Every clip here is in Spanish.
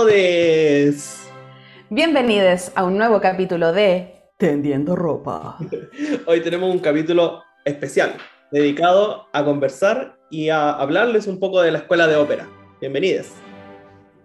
todos. Bienvenidos a un nuevo capítulo de Tendiendo Ropa. Hoy tenemos un capítulo especial dedicado a conversar y a hablarles un poco de la escuela de ópera. Bienvenidos.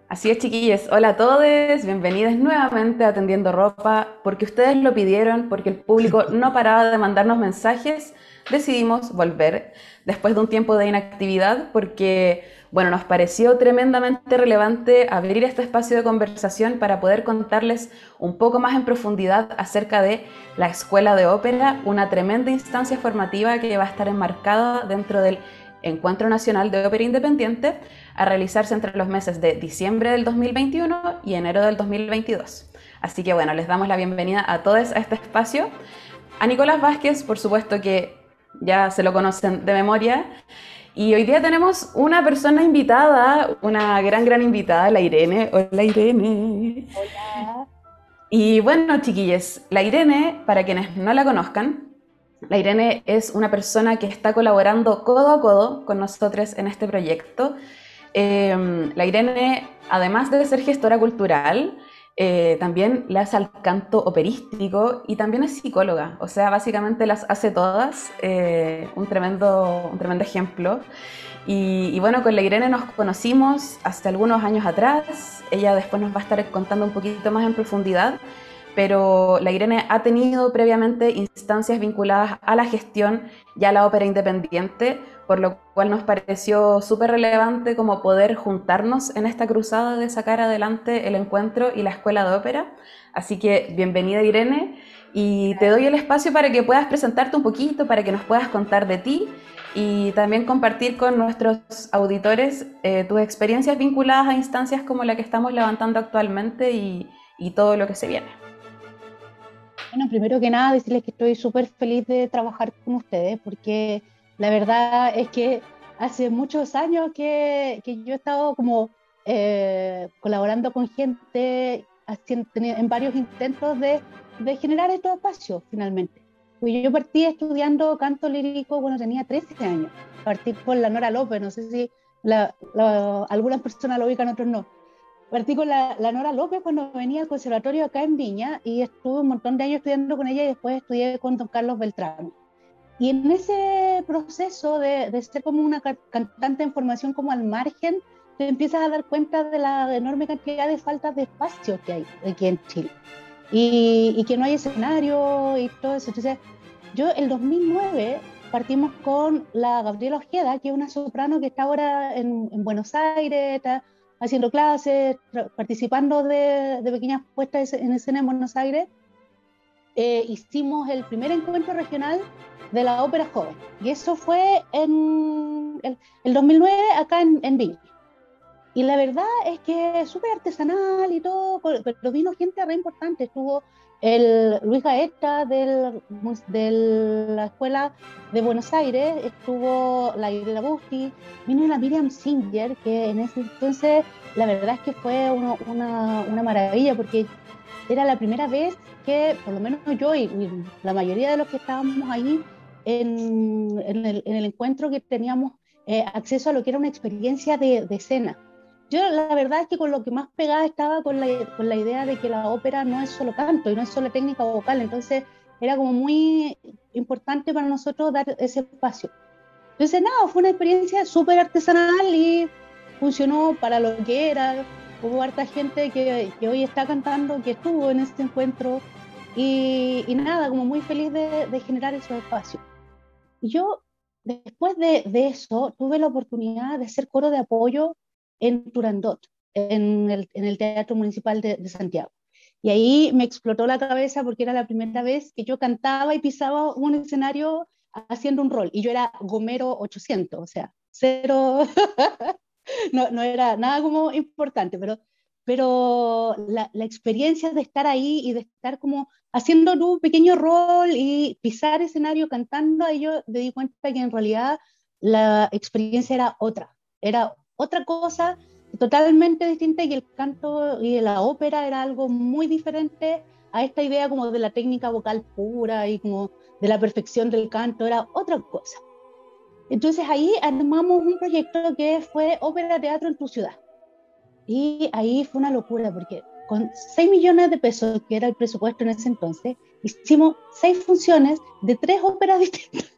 Así es, chiquillos. Hola a todos. Bienvenidos nuevamente a Tendiendo Ropa. Porque ustedes lo pidieron, porque el público no paraba de mandarnos mensajes, decidimos volver después de un tiempo de inactividad porque bueno, nos pareció tremendamente relevante abrir este espacio de conversación para poder contarles un poco más en profundidad acerca de la Escuela de Ópera, una tremenda instancia formativa que va a estar enmarcada dentro del Encuentro Nacional de Ópera Independiente a realizarse entre los meses de diciembre del 2021 y enero del 2022. Así que bueno, les damos la bienvenida a todos a este espacio. A Nicolás Vázquez, por supuesto que ya se lo conocen de memoria, y hoy día tenemos una persona invitada, una gran, gran invitada, la Irene. Hola Irene. Hola. Y bueno, chiquillos, la Irene, para quienes no la conozcan, la Irene es una persona que está colaborando codo a codo con nosotros en este proyecto. Em, la Irene, además de ser gestora cultural, eh, también le hace al canto operístico y también es psicóloga, o sea, básicamente las hace todas, eh, un, tremendo, un tremendo ejemplo. Y, y, bueno, con la Irene nos conocimos hace algunos años atrás, ella después nos va a estar contando un poquito más en profundidad, pero la Irene ha tenido previamente instancias vinculadas a la gestión y a la ópera independiente, por lo cual nos pareció súper relevante como poder juntarnos en esta cruzada de sacar adelante el encuentro y la escuela de ópera. Así que bienvenida Irene y te doy el espacio para que puedas presentarte un poquito, para que nos puedas contar de ti y también compartir con nuestros auditores eh, tus experiencias vinculadas a instancias como la que estamos levantando actualmente y, y todo lo que se viene. Bueno, primero que nada decirles que estoy súper feliz de trabajar con ustedes porque la verdad es que hace muchos años que, que yo he estado como eh, colaborando con gente haciendo, en varios intentos de, de, generar estos espacios finalmente. Pues yo partí estudiando canto lírico cuando tenía 13 años. Partí por la Nora López, no sé si la, la, algunas personas lo ubican, otros no. Partí con la, la, Nora López cuando venía al conservatorio acá en Viña y estuve un montón de años estudiando con ella y después estudié con don Carlos Beltrán. Y en ese proceso de, de ser como una cantante en formación como al margen, te empiezas a dar cuenta de la enorme cantidad de faltas de espacio que hay aquí en Chile. Y, y, que no hay escenario y todo eso. Entonces, yo el 2009 partimos con la Gabriela Ojeda, que es una soprano que está ahora en, en Buenos Aires, está haciendo clases, participando de, de, pequeñas puestas en escena en Buenos Aires. Eh, hicimos el primer encuentro regional de la ópera joven. Y eso fue en el, el 2009 acá en, en Viña. Y la verdad es que es súper artesanal y todo, pero vino gente re importante. Estuvo el Luis Gaeta de la Escuela de Buenos Aires, estuvo la Irena Busti, vino la Miriam Singer, que en ese entonces la verdad es que fue una, una, maravilla porque era la primera vez que, por lo menos yo y la mayoría de los que estábamos ahí, en, en, el, en el, encuentro que teníamos eh, acceso a lo que era una experiencia de, de, escena. Yo la verdad es que con lo que más pegada estaba con la, con la idea de que la ópera no es solo canto y no es solo técnica vocal, entonces era como muy importante para nosotros dar ese espacio. Entonces nada, fue una experiencia súper artesanal y funcionó para lo que era. Hubo harta gente que, que hoy está cantando, que estuvo en este encuentro y, y nada, como muy feliz de, de generar esos espacios yo, después de, de, eso, tuve la oportunidad de hacer coro de apoyo en Turandot, en el, en el Teatro Municipal de, de, Santiago. Y ahí me explotó la cabeza porque era la primera vez que yo cantaba y pisaba un escenario haciendo un rol. Y yo era Gomero 800, o sea, cero, no, no era nada como importante, pero pero la, la, experiencia de estar ahí y de estar como haciendo un pequeño rol y pisar escenario cantando, ahí yo me di cuenta que en realidad la experiencia era otra, era otra cosa totalmente distinta y el canto y la ópera era algo muy diferente a esta idea como de la técnica vocal pura y como de la perfección del canto, era otra cosa. Entonces ahí armamos un proyecto que fue Ópera Teatro en tu ciudad Y ahí fue una locura, porque con 6 millones de pesos, que era el presupuesto en ese entonces, hicimos seis funciones de tres óperas distintas.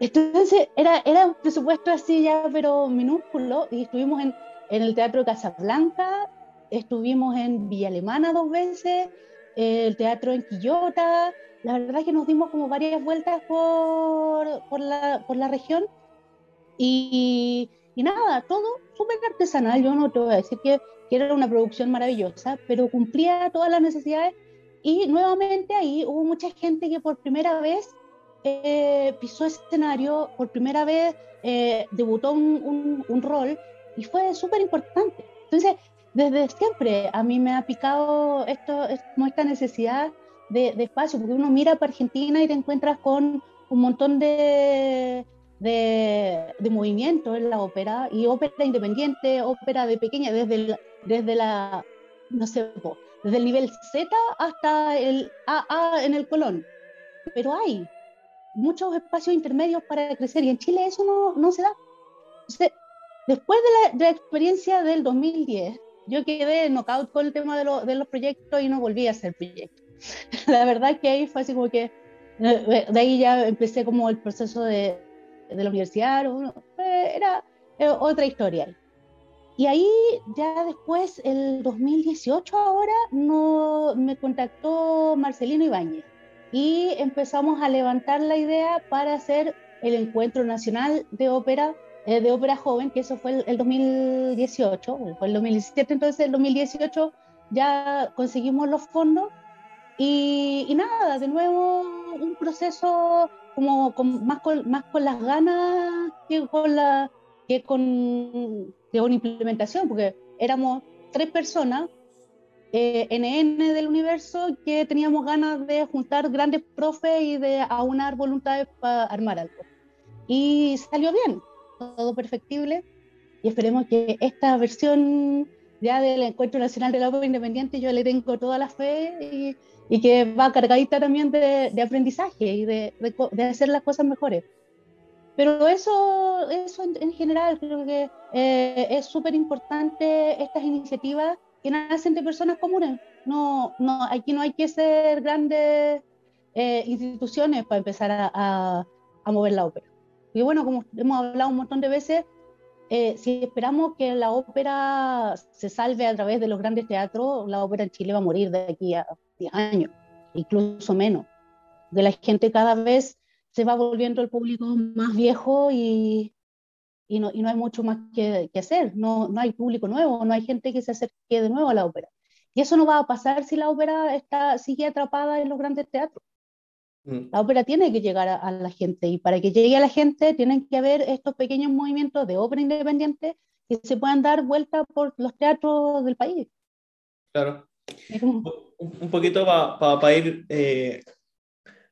Entonces era, era un presupuesto así ya, pero minúsculo, y estuvimos en, en el Teatro Casablanca, estuvimos en Villa Alemana dos veces, el teatro en Quillota, la verdad es que nos dimos como varias vueltas por, por, la, por la región y, y nada, todo súper artesanal, yo no te voy a decir que, que era una producción maravillosa, pero cumplía todas las necesidades y nuevamente ahí hubo mucha gente que por primera vez eh, pisó escenario, por primera vez eh, debutó un, un, rol y fue súper importante. Entonces, desde siempre a mí me ha picado esto, esta necesidad de, de, espacio, porque uno mira para Argentina y te encuentras con un montón de, de, de movimiento en la ópera, y ópera independiente, ópera de pequeña, desde, desde la, no sé, desde el nivel Z hasta el AA en el Colón. Pero hay, muchos espacios intermedios para crecer y en Chile eso no, no se da. después de la, de la, experiencia del 2010, yo quedé knockout con el tema de, de, los proyectos y no volví a hacer proyectos. la verdad que ahí fue así como que, eh, de ahí ya empecé como el proceso de, de la universidad, era, era otra historia. Y ahí ya después, el 2018 ahora, no, me contactó Marcelino Ibáñez y empezamos a levantar la idea para hacer el Encuentro Nacional de Ópera, eh, de Ópera Joven, que eso fue el, el 2018, fue el 2017, entonces el 2018 ya conseguimos los fondos y, y nada, de nuevo un proceso como con, más, con, más con las ganas que con la que con, que con implementación, porque éramos tres personas eh, NN del universo que teníamos ganas de juntar grandes profes y de aunar voluntades para armar algo. Y salió bien, todo perfectible. Y esperemos que esta versión ya del Encuentro Nacional de la Ópera Independiente yo le tengo toda la fe y, y que va cargadita también de, de aprendizaje y de, de, de, hacer las cosas mejores. Pero eso, eso en, en general creo que eh, es súper importante estas iniciativas que nacen de personas comunes. No, no, aquí no hay que ser grandes eh, instituciones para empezar a, a, a, mover la ópera. Y bueno, como hemos hablado un montón de veces, eh, si esperamos que la ópera se salve a través de los grandes teatros, la ópera en Chile va a morir de aquí a 10 años, incluso menos. De la gente cada vez se va volviendo el público más viejo y, y no, y no hay mucho más que, que, hacer, no, no hay público nuevo, no hay gente que se acerque de nuevo a la ópera. Y eso no va a pasar si la ópera está, sigue atrapada en los grandes teatros. Mm. La ópera tiene que llegar a, a, la gente y para que llegue a la gente tienen que haber estos pequeños movimientos de ópera independiente que se puedan dar vuelta por los teatros del país. Claro. Un, un poquito para pa, pa ir eh,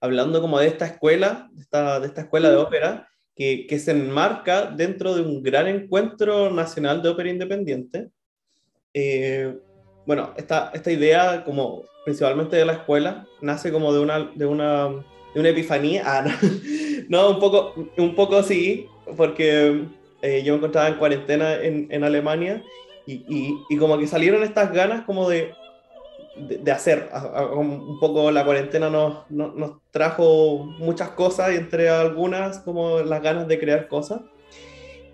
hablando como de esta escuela, de esta, de esta escuela de ópera, que, que, se enmarca dentro de un gran encuentro nacional de ópera independiente. Eh, bueno, esta, esta idea, como principalmente de la escuela, nace como de una, de una, de una epifanía. Ah, no, no, un, poco, un poco sí, porque eh, yo me encontraba en cuarentena en, en Alemania y, y, y, como que salieron estas ganas como de, de, de hacer. A, a, un poco la cuarentena nos, nos, nos, trajo muchas cosas y entre algunas como las ganas de crear cosas.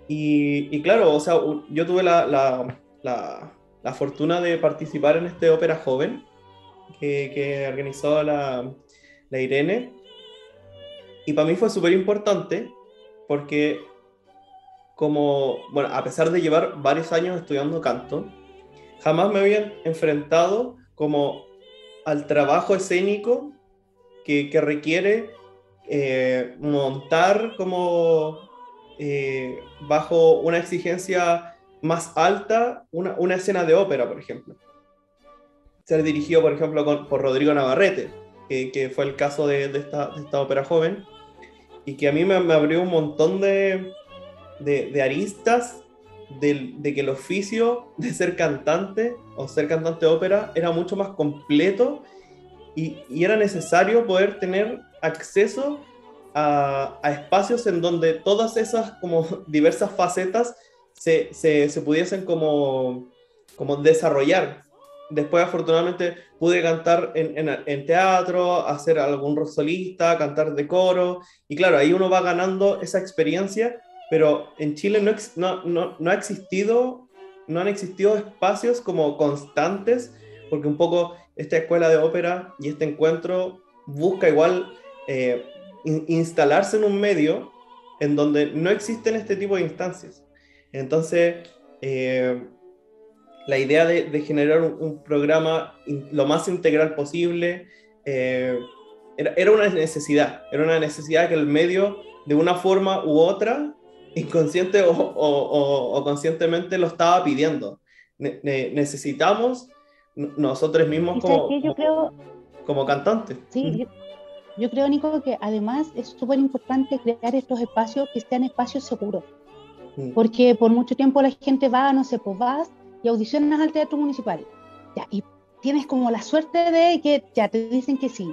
Y, y claro, o sea, yo tuve la, la, la, la, fortuna de participar en este ópera joven que, organizó la, la Irene. Y para mí fue súper importante porque como, bueno, a pesar de llevar varios años estudiando canto, jamás me habían enfrentado como al trabajo escénico que, que requiere eh, montar como eh, bajo una exigencia más alta una, una, escena de ópera, por ejemplo. Ser dirigido, por ejemplo, con, por Rodrigo Navarrete, que, fue el caso de, esta, esta, ópera joven, y que a mí me, abrió un montón de, de aristas de, que el oficio de ser cantante o ser cantante de ópera era mucho más completo y, y era necesario poder tener acceso a, a, espacios en donde todas esas como diversas facetas se, se, se pudiesen como, como desarrollar. Después, afortunadamente, pude cantar en, en, teatro, hacer algún solista, cantar de coro, y claro, ahí uno va ganando esa experiencia, pero en Chile no, no, no, no ha existido, no han existido espacios como constantes, porque un poco esta escuela de ópera y este encuentro busca igual eh, instalarse en un medio en donde no existen este tipo de instancias. Entonces, eh, la idea de, generar un, programa lo más integral posible eh, era, una necesidad, era una necesidad que el medio, de una forma u otra, inconsciente o, conscientemente, lo estaba pidiendo. necesitamos nosotros mismos como, como, cantantes. Sí, yo creo, Nico, que además es súper importante crear estos espacios que sean espacios seguros. Mm. Porque por mucho tiempo la gente va, no sé, pues vas y audicionas al teatro municipal. Ya, y tienes como la suerte de que ya te dicen que sí.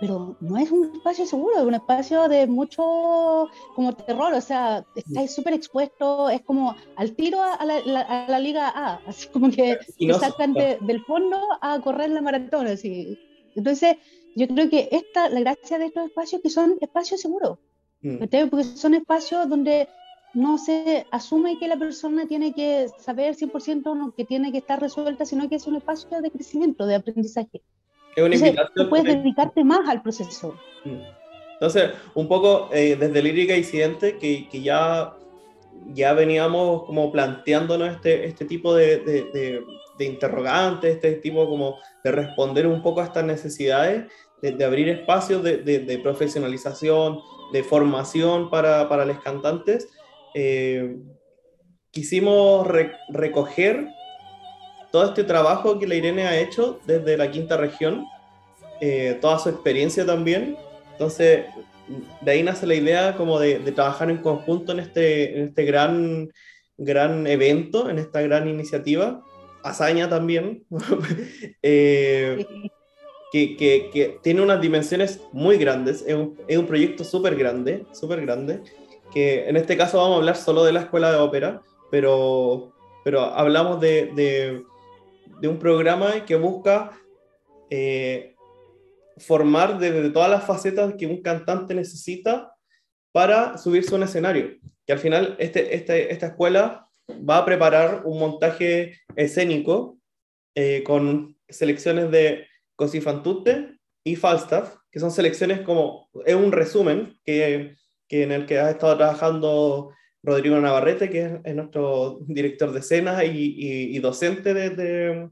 Pero no es un espacio seguro, es un espacio de mucho como terror, o sea, estás súper expuesto, es como al tiro a la, Liga A, así como que te sacan del fondo a correr la maratón, así. Entonces, yo creo que esta, la gracia de estos espacios que son espacios seguros, mm. porque son espacios donde no se asume que la persona tiene que saber 100% que tiene que estar resuelta, sino que es un espacio de crecimiento, de aprendizaje. Es una invitación. puedes dedicarte más al proceso. Mm. Entonces, un poco eh, desde Lírica Incidente, que, que, ya, ya veníamos como planteándonos este, este tipo de, de, de, interrogantes, este tipo como de responder un poco a estas necesidades, de, abrir espacios de, profesionalización, de formación para, para los cantantes eh, quisimos recoger todo este trabajo que la Irene ha hecho desde la quinta región, eh, toda su experiencia también. Entonces, de ahí nace la idea como de, trabajar en conjunto en este, en este gran, gran evento, en esta gran iniciativa. Hazaña también, eh, que, que, que, tiene unas dimensiones muy grandes, es un, es un proyecto súper grande, súper grande, que en este caso vamos a hablar solo de la escuela de ópera, pero, pero hablamos de, de, de un programa que busca eh, formar desde todas las facetas que un cantante necesita para subirse a un escenario. Que al final este, este, esta escuela va a preparar un montaje escénico eh, con selecciones de Cosifantute y Falstaff, que son selecciones como, es un resumen que que en el que ha estado trabajando Rodrigo Navarrete, que es, nuestro director de escenas y, docente de,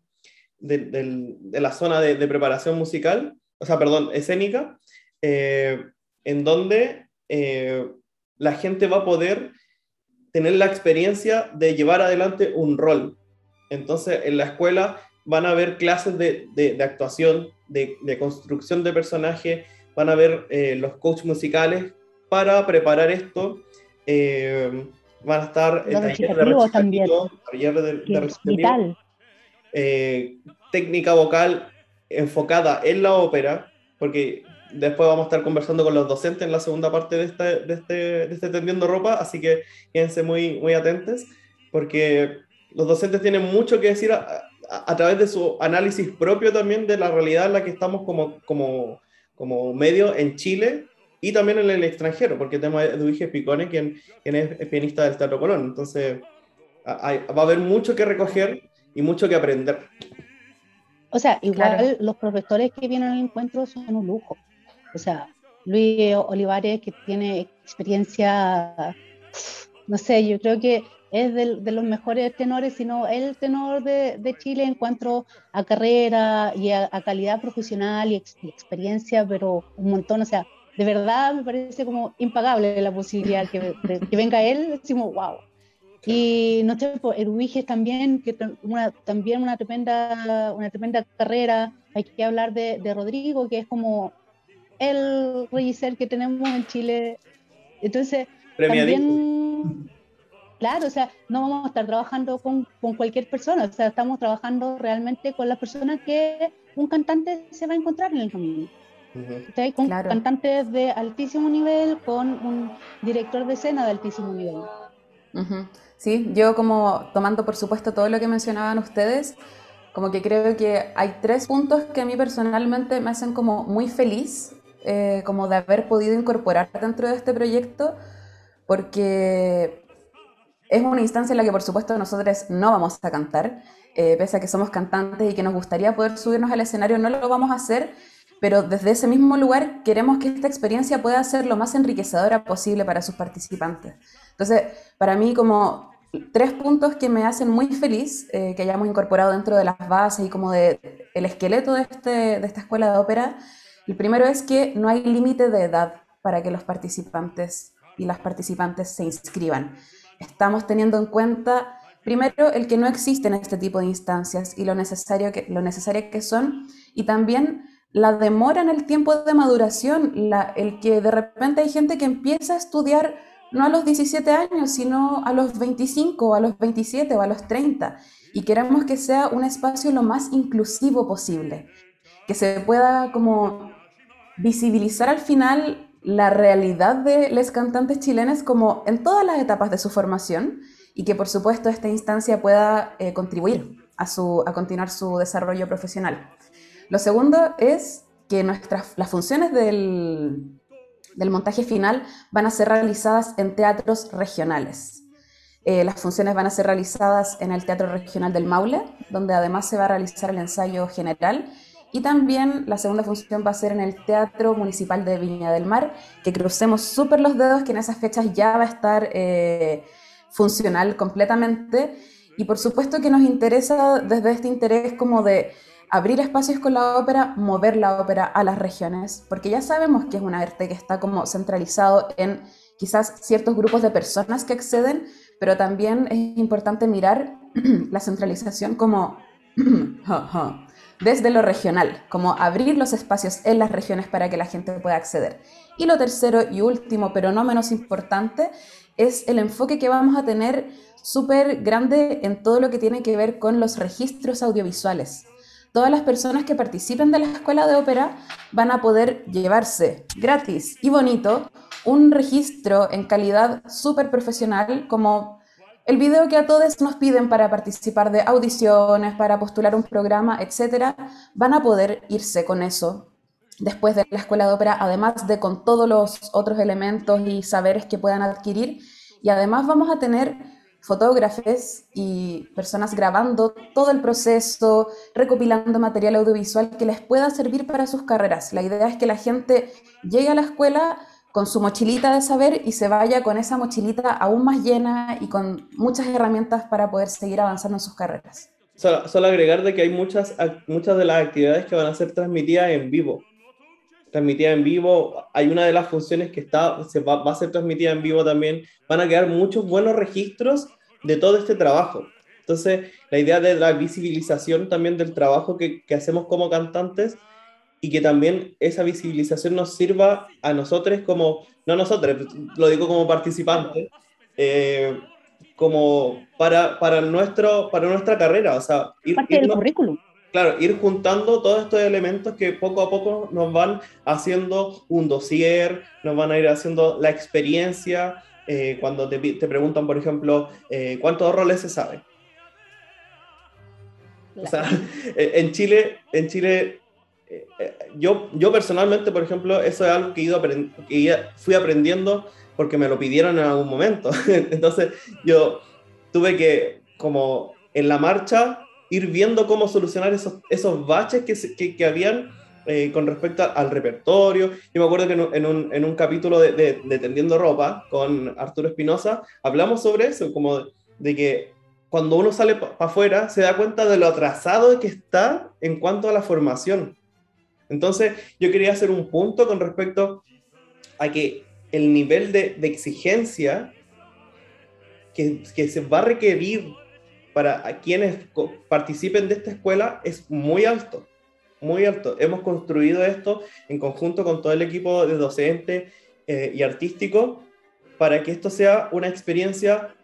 de, la zona de, preparación musical, o sea, perdón, escénica, eh, en donde eh, la gente va a poder tener la experiencia de llevar adelante un rol. Entonces, en la escuela van a haber clases de, actuación, de, construcción de personaje, van a ver eh, los coaches musicales para preparar esto. Eh, van a estar el taller de de, eh, técnica vocal enfocada en la ópera, porque después vamos a estar conversando con los docentes en la segunda parte de este, de este, de este Tendiendo Ropa, así que quédense muy, muy atentos, porque los docentes tienen mucho que decir a, a, través de su análisis propio también de la realidad en la que estamos como, como, como medio en Chile y también en el extranjero, porque tenemos a Edwige Picone, quien, quien es pianista del Teatro Colón. Entonces, va a haber mucho que recoger y mucho que aprender. O sea, igual los profesores que vienen al encuentro son un lujo. O sea, Luis Olivares, que tiene experiencia, no sé, yo creo que es de, los mejores tenores, sino el tenor de, de, Chile en cuanto a carrera y a, calidad profesional y, y, experiencia, pero un montón, o sea, de verdad me parece como impagable la posibilidad que, de, que venga él, decimos, wow. Y no sé, pues, Erwiges también, que una, también una tremenda, una tremenda carrera. Hay que hablar de, de Rodrigo, que es como el regisser que tenemos en Chile. Entonces, también, claro, o sea, no vamos a estar trabajando con, con, cualquier persona, o sea, estamos trabajando realmente con las personas que un cantante se va a encontrar en el camino. Con cantantes de altísimo nivel, con un director de escena de altísimo nivel. Sí, yo como tomando por supuesto todo lo que mencionaban ustedes, como que creo que hay tres puntos que a mí personalmente me hacen como muy feliz, eh, como de haber podido incorporar dentro de este proyecto, porque es una instancia en la que por supuesto nosotros no vamos a cantar, eh, pese a que somos cantantes y que nos gustaría poder subirnos al escenario, no lo vamos a hacer, pero desde ese mismo lugar queremos que esta experiencia pueda ser lo más enriquecedora posible para sus participantes. Entonces, para mí como tres puntos que me hacen muy feliz eh, que hayamos incorporado dentro de las bases y como de el esqueleto de, este, de esta escuela de ópera. El primero es que no hay límite de edad para que los participantes y las participantes se inscriban. Estamos teniendo en cuenta, primero, el que no existen este tipo de instancias y lo necesario que, lo que son, y también la demora en el tiempo de maduración, el que de repente hay gente que empieza a estudiar no a los 17 años, sino a los 25, a los 27 o a los 30. Y queremos que sea un espacio lo más inclusivo posible, que se pueda como visibilizar al final la realidad de los cantantes chilenos como en todas las etapas de su formación y que por supuesto esta instancia pueda eh, contribuir a, su, a continuar su desarrollo profesional. Lo segundo es que nuestras, las funciones del, del montaje final van a ser realizadas en teatros regionales. Eh, las funciones van a ser realizadas en el Teatro Regional del Maule, donde además se va a realizar el ensayo general. Y también la segunda función va a ser en el Teatro Municipal de Viña del Mar, que crucemos súper los dedos, que en esas fechas ya va a estar eh, funcional completamente. Y por supuesto que nos interesa desde este interés como de abrir espacios con la ópera, mover la ópera a las regiones, porque ya sabemos que es un arte que está como centralizado en quizás ciertos grupos de personas que acceden, pero también es importante mirar la centralización como desde lo regional, como abrir los espacios en las regiones para que la gente pueda acceder. Y lo tercero y último, pero no menos importante, es el enfoque que vamos a tener súper grande en todo lo que tiene que ver con los registros audiovisuales todas las personas que participen de la escuela de ópera van a poder llevarse gratis y bonito un registro en calidad súper profesional como el video que a todos nos piden para participar de audiciones, para postular un programa, etcétera, van a poder irse con eso después de la escuela de ópera, además de con todos los otros elementos y saberes que puedan adquirir. Y además vamos a tener fotógrafos y personas grabando todo el proceso, recopilando material audiovisual que les pueda servir para sus carreras. La idea es que la gente llegue a la escuela con su mochilita de saber y se vaya con esa mochilita aún más llena y con muchas herramientas para poder seguir avanzando en sus carreras. Solo, agregar de que hay muchas, muchas de las actividades que van a ser transmitidas en vivo transmitida en vivo. Hay una de las funciones que está, se va, va, a ser transmitida en vivo también. Van a quedar muchos buenos registros de todo este trabajo. Entonces, la idea de la visibilización también del trabajo que, que hacemos como cantantes y que también esa visibilización nos sirva a nosotros como, no nosotros, lo digo como participantes, eh, como para, para, nuestro, para nuestra carrera, o sea, ir, Parte del currículum claro, ir juntando todos estos elementos que poco a poco nos van haciendo un dossier, nos van a ir haciendo la experiencia. Eh, cuando te, te, preguntan, por ejemplo, eh, ¿cuántos roles se sabe? O sea, en Chile, en Chile eh, yo, yo personalmente, por ejemplo, eso es algo que, ido que fui aprendiendo porque me lo pidieron en algún momento. Entonces, yo tuve que, como en la marcha, ir viendo cómo solucionar esos, esos baches que, que, que habían eh, con respecto al repertorio. Yo me acuerdo que en un, en un, capítulo de, de, Tendiendo Ropa con Arturo Espinosa hablamos sobre eso, como de, que cuando uno sale para afuera se da cuenta de lo atrasado que está en cuanto a la formación. Entonces yo quería hacer un punto con respecto a que el nivel de, de exigencia que, que se va a requerir para quienes participen de esta escuela es muy alto, muy alto. Hemos construido esto en conjunto con todo el equipo de docente eh, y artístico para que esto sea una experiencia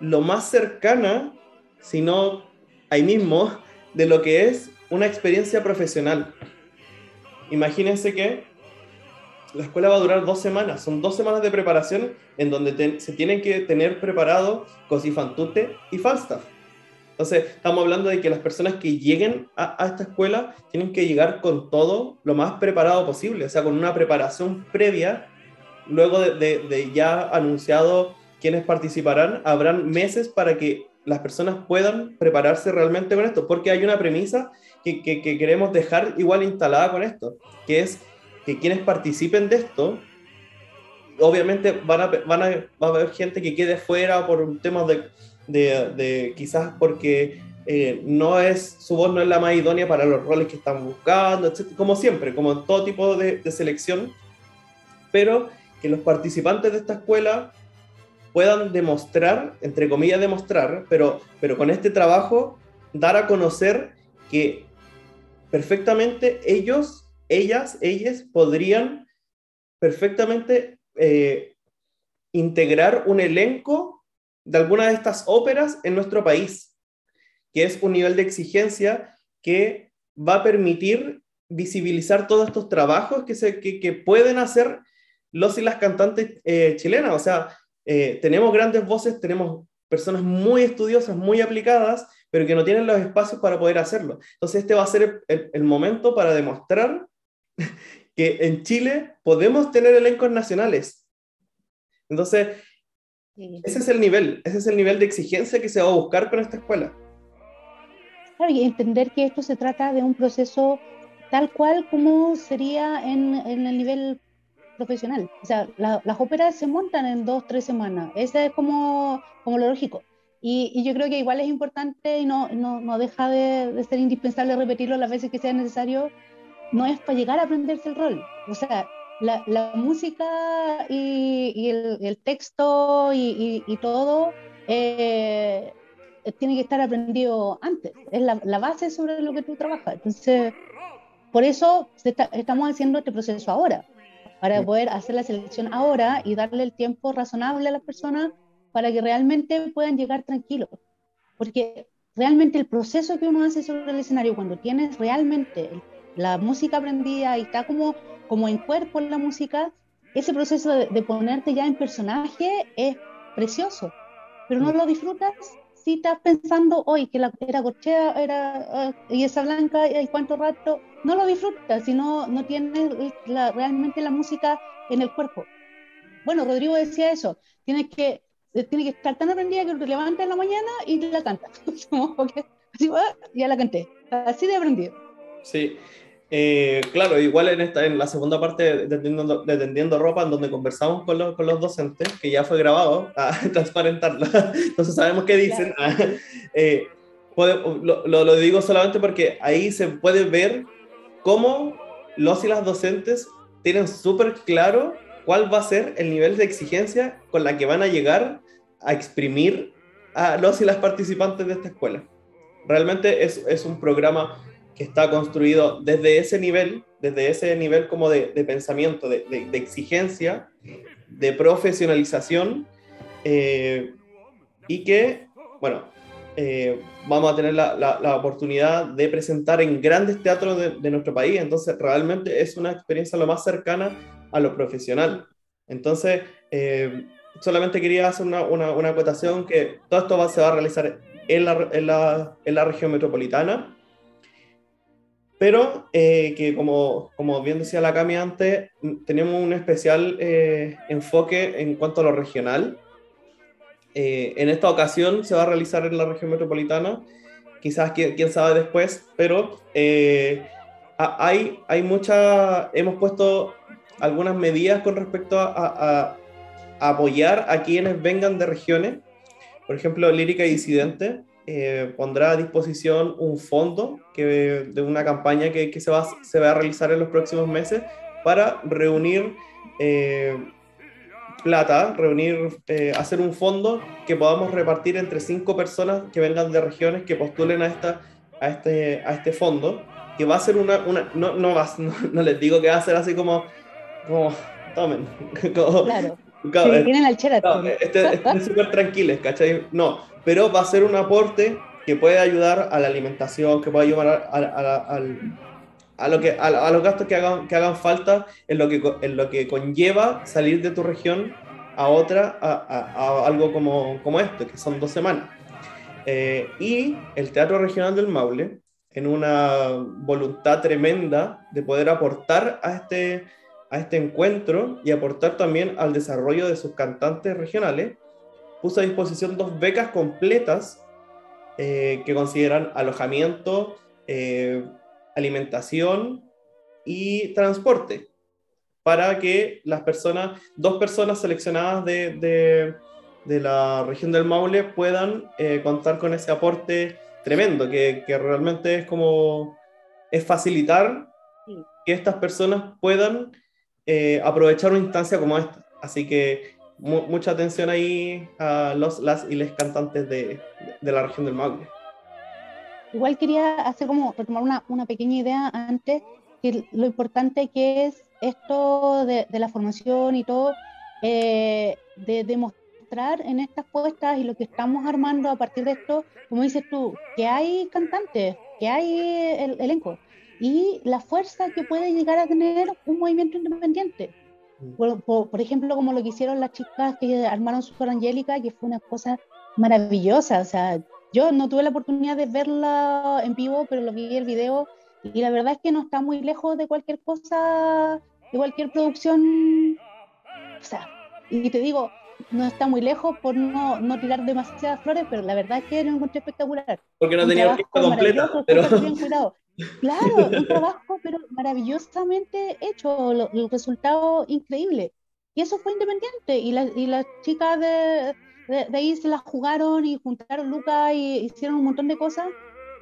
lo más cercana, si no ahí mismo, de lo que es una experiencia profesional. Imagínense que la escuela va a durar dos semanas, son dos semanas de preparación en donde se tienen que tener preparado Cosifantute y Falstaff. Entonces, estamos hablando de que las personas que lleguen a, esta escuela tienen que llegar con todo lo más preparado posible, o sea, con una preparación previa, luego de, de ya anunciado quienes participarán, habrán meses para que las personas puedan prepararse realmente con esto, porque hay una premisa que, que, queremos dejar igual instalada con esto, que es que quienes participen de esto, obviamente van a, van a, va a haber gente que quede fuera por un tema de, de, quizás porque eh, no es, su voz no es la más idónea para los roles que están buscando, como siempre, como todo tipo de, de selección, pero que los participantes de esta escuela puedan demostrar, entre comillas demostrar, pero, pero con este trabajo dar a conocer que perfectamente ellos, ellas, ellas podrían perfectamente eh, integrar un elenco de alguna de estas óperas en nuestro país, que es un nivel de exigencia que va a permitir visibilizar todos estos trabajos que, se, que, pueden hacer los y las cantantes eh, chilenas. O sea, eh, tenemos grandes voces, tenemos personas muy estudiosas, muy aplicadas, pero que no tienen los espacios para poder hacerlo. Entonces este va a ser el, momento para demostrar que en Chile podemos tener elencos nacionales. Entonces, ese es el nivel, ese es el nivel de exigencia que se va a buscar con esta escuela. Claro, y entender que esto se trata de un proceso tal cual como sería en, en el nivel profesional. O sea, las óperas se montan en dos, tres semanas. Ese es como, como lo lógico. Y, y, yo creo que igual es importante y no, no, no deja de, de, ser indispensable repetirlo las veces que sea necesario. No es para llegar a aprenderse el rol. O sea, la, la música y, y el, el, texto y, y todo eh, tiene que estar aprendido antes. Es la, la, base sobre lo que tú trabajas. Entonces, por eso estamos haciendo este proceso ahora para poder hacer la selección ahora y darle el tiempo razonable a las personas para que realmente puedan llegar tranquilos. Porque realmente el proceso que uno hace sobre el escenario, cuando tienes realmente la música aprendida y está como, como en cuerpo la música, ese proceso de, de ponerte ya en personaje es precioso, pero no lo disfrutas si estás pensando hoy que la era corchea era, uh, y esa blanca y cuánto rato, no lo disfrutas si no, no tienes la, realmente la música en el cuerpo. Bueno, Rodrigo decía eso, tienes que, tiene que estar tan aprendida que te levantas en la mañana y la cantas. así, ya la canté, así de aprendido. Sí, eh, claro, igual en, esta, en la segunda parte de Tendiendo, Ropa, en donde conversamos con los, con los docentes, que ya fue grabado, a transparentarla, entonces sabemos qué dicen. Eh, lo, lo, digo solamente porque ahí se puede ver cómo los y las docentes tienen súper claro cuál va a ser el nivel de exigencia con la que van a llegar a exprimir a los y las participantes de esta escuela. Realmente es, es un programa que está construido desde ese nivel, desde ese nivel como de, pensamiento, de, exigencia, de profesionalización, eh, y que, bueno, eh, vamos a tener la, la, oportunidad de presentar en grandes teatros de, nuestro país, entonces realmente es una experiencia lo más cercana a lo profesional. Entonces, eh, solamente quería hacer una, una, una, acotación que todo esto va, se va a realizar en la, en la, en la región metropolitana, pero eh, que como, como bien decía la Cami antes, tenemos un especial eh, enfoque en cuanto a lo regional. Eh, en esta ocasión se va a realizar en la región metropolitana, quizás quién, sabe después, pero hay, hay mucha, hemos puesto algunas medidas con respecto a, a, apoyar a quienes vengan de regiones, por ejemplo, Lírica y Disidente, eh, pondrá a disposición un fondo que, de una campaña que, que, se, va, se va a realizar en los próximos meses para reunir eh, plata, reunir, eh, hacer un fondo que podamos repartir entre cinco personas que vengan de regiones que postulen a, esta, a, este, a este fondo, que va a ser una, una no, no, va, no, les digo que va a ser así como, como tomen, claro. Claro, tienen al no, este, estén súper tranquilos, ¿cachai? No, pero va a ser un aporte que puede ayudar a la alimentación, que puede ayudar a, lo que, a, los gastos que hagan, que hagan falta en lo que, en lo que conlleva salir de tu región a otra, a, algo como, como esto, que son dos semanas. Eh, y el Teatro Regional del Maule, en una voluntad tremenda de poder aportar a este, a este encuentro y aportar también al desarrollo de sus cantantes regionales, puso a disposición dos becas completas eh, que consideran alojamiento, eh, alimentación y transporte para que las personas, dos personas seleccionadas de, de, la región del Maule puedan eh, contar con ese aporte tremendo, que, que, realmente es como, es facilitar que estas personas puedan eh, aprovechar una instancia como esta. Así que mucha atención ahí a los, las y les cantantes de, de la región del Maule. Igual quería hacer como retomar una, una pequeña idea antes, que lo importante que es esto de, de la formación y todo, eh, de demostrar en estas puestas y lo que estamos armando a partir de esto, como dices tú, que hay cantantes, que hay el, elenco y la fuerza que puede llegar a tener un movimiento independiente. Mm. Por, por, ejemplo, como lo que hicieron las chicas que armaron Super Angélica, que fue una cosa maravillosa. O sea, yo no tuve la oportunidad de verla en vivo, pero lo vi el video y la verdad es que no está muy lejos de cualquier cosa, de cualquier producción. O sea, y te digo, no está muy lejos por no, no tirar demasiadas flores, pero la verdad es que lo encontré espectacular. Porque no tenía orquesta completa. Pero... Claro, un trabajo pero maravillosamente hecho, el resultado increíble. Y eso fue independiente. Y, la, y las chicas de, de, ahí se las jugaron y juntaron lucas y hicieron un montón de cosas.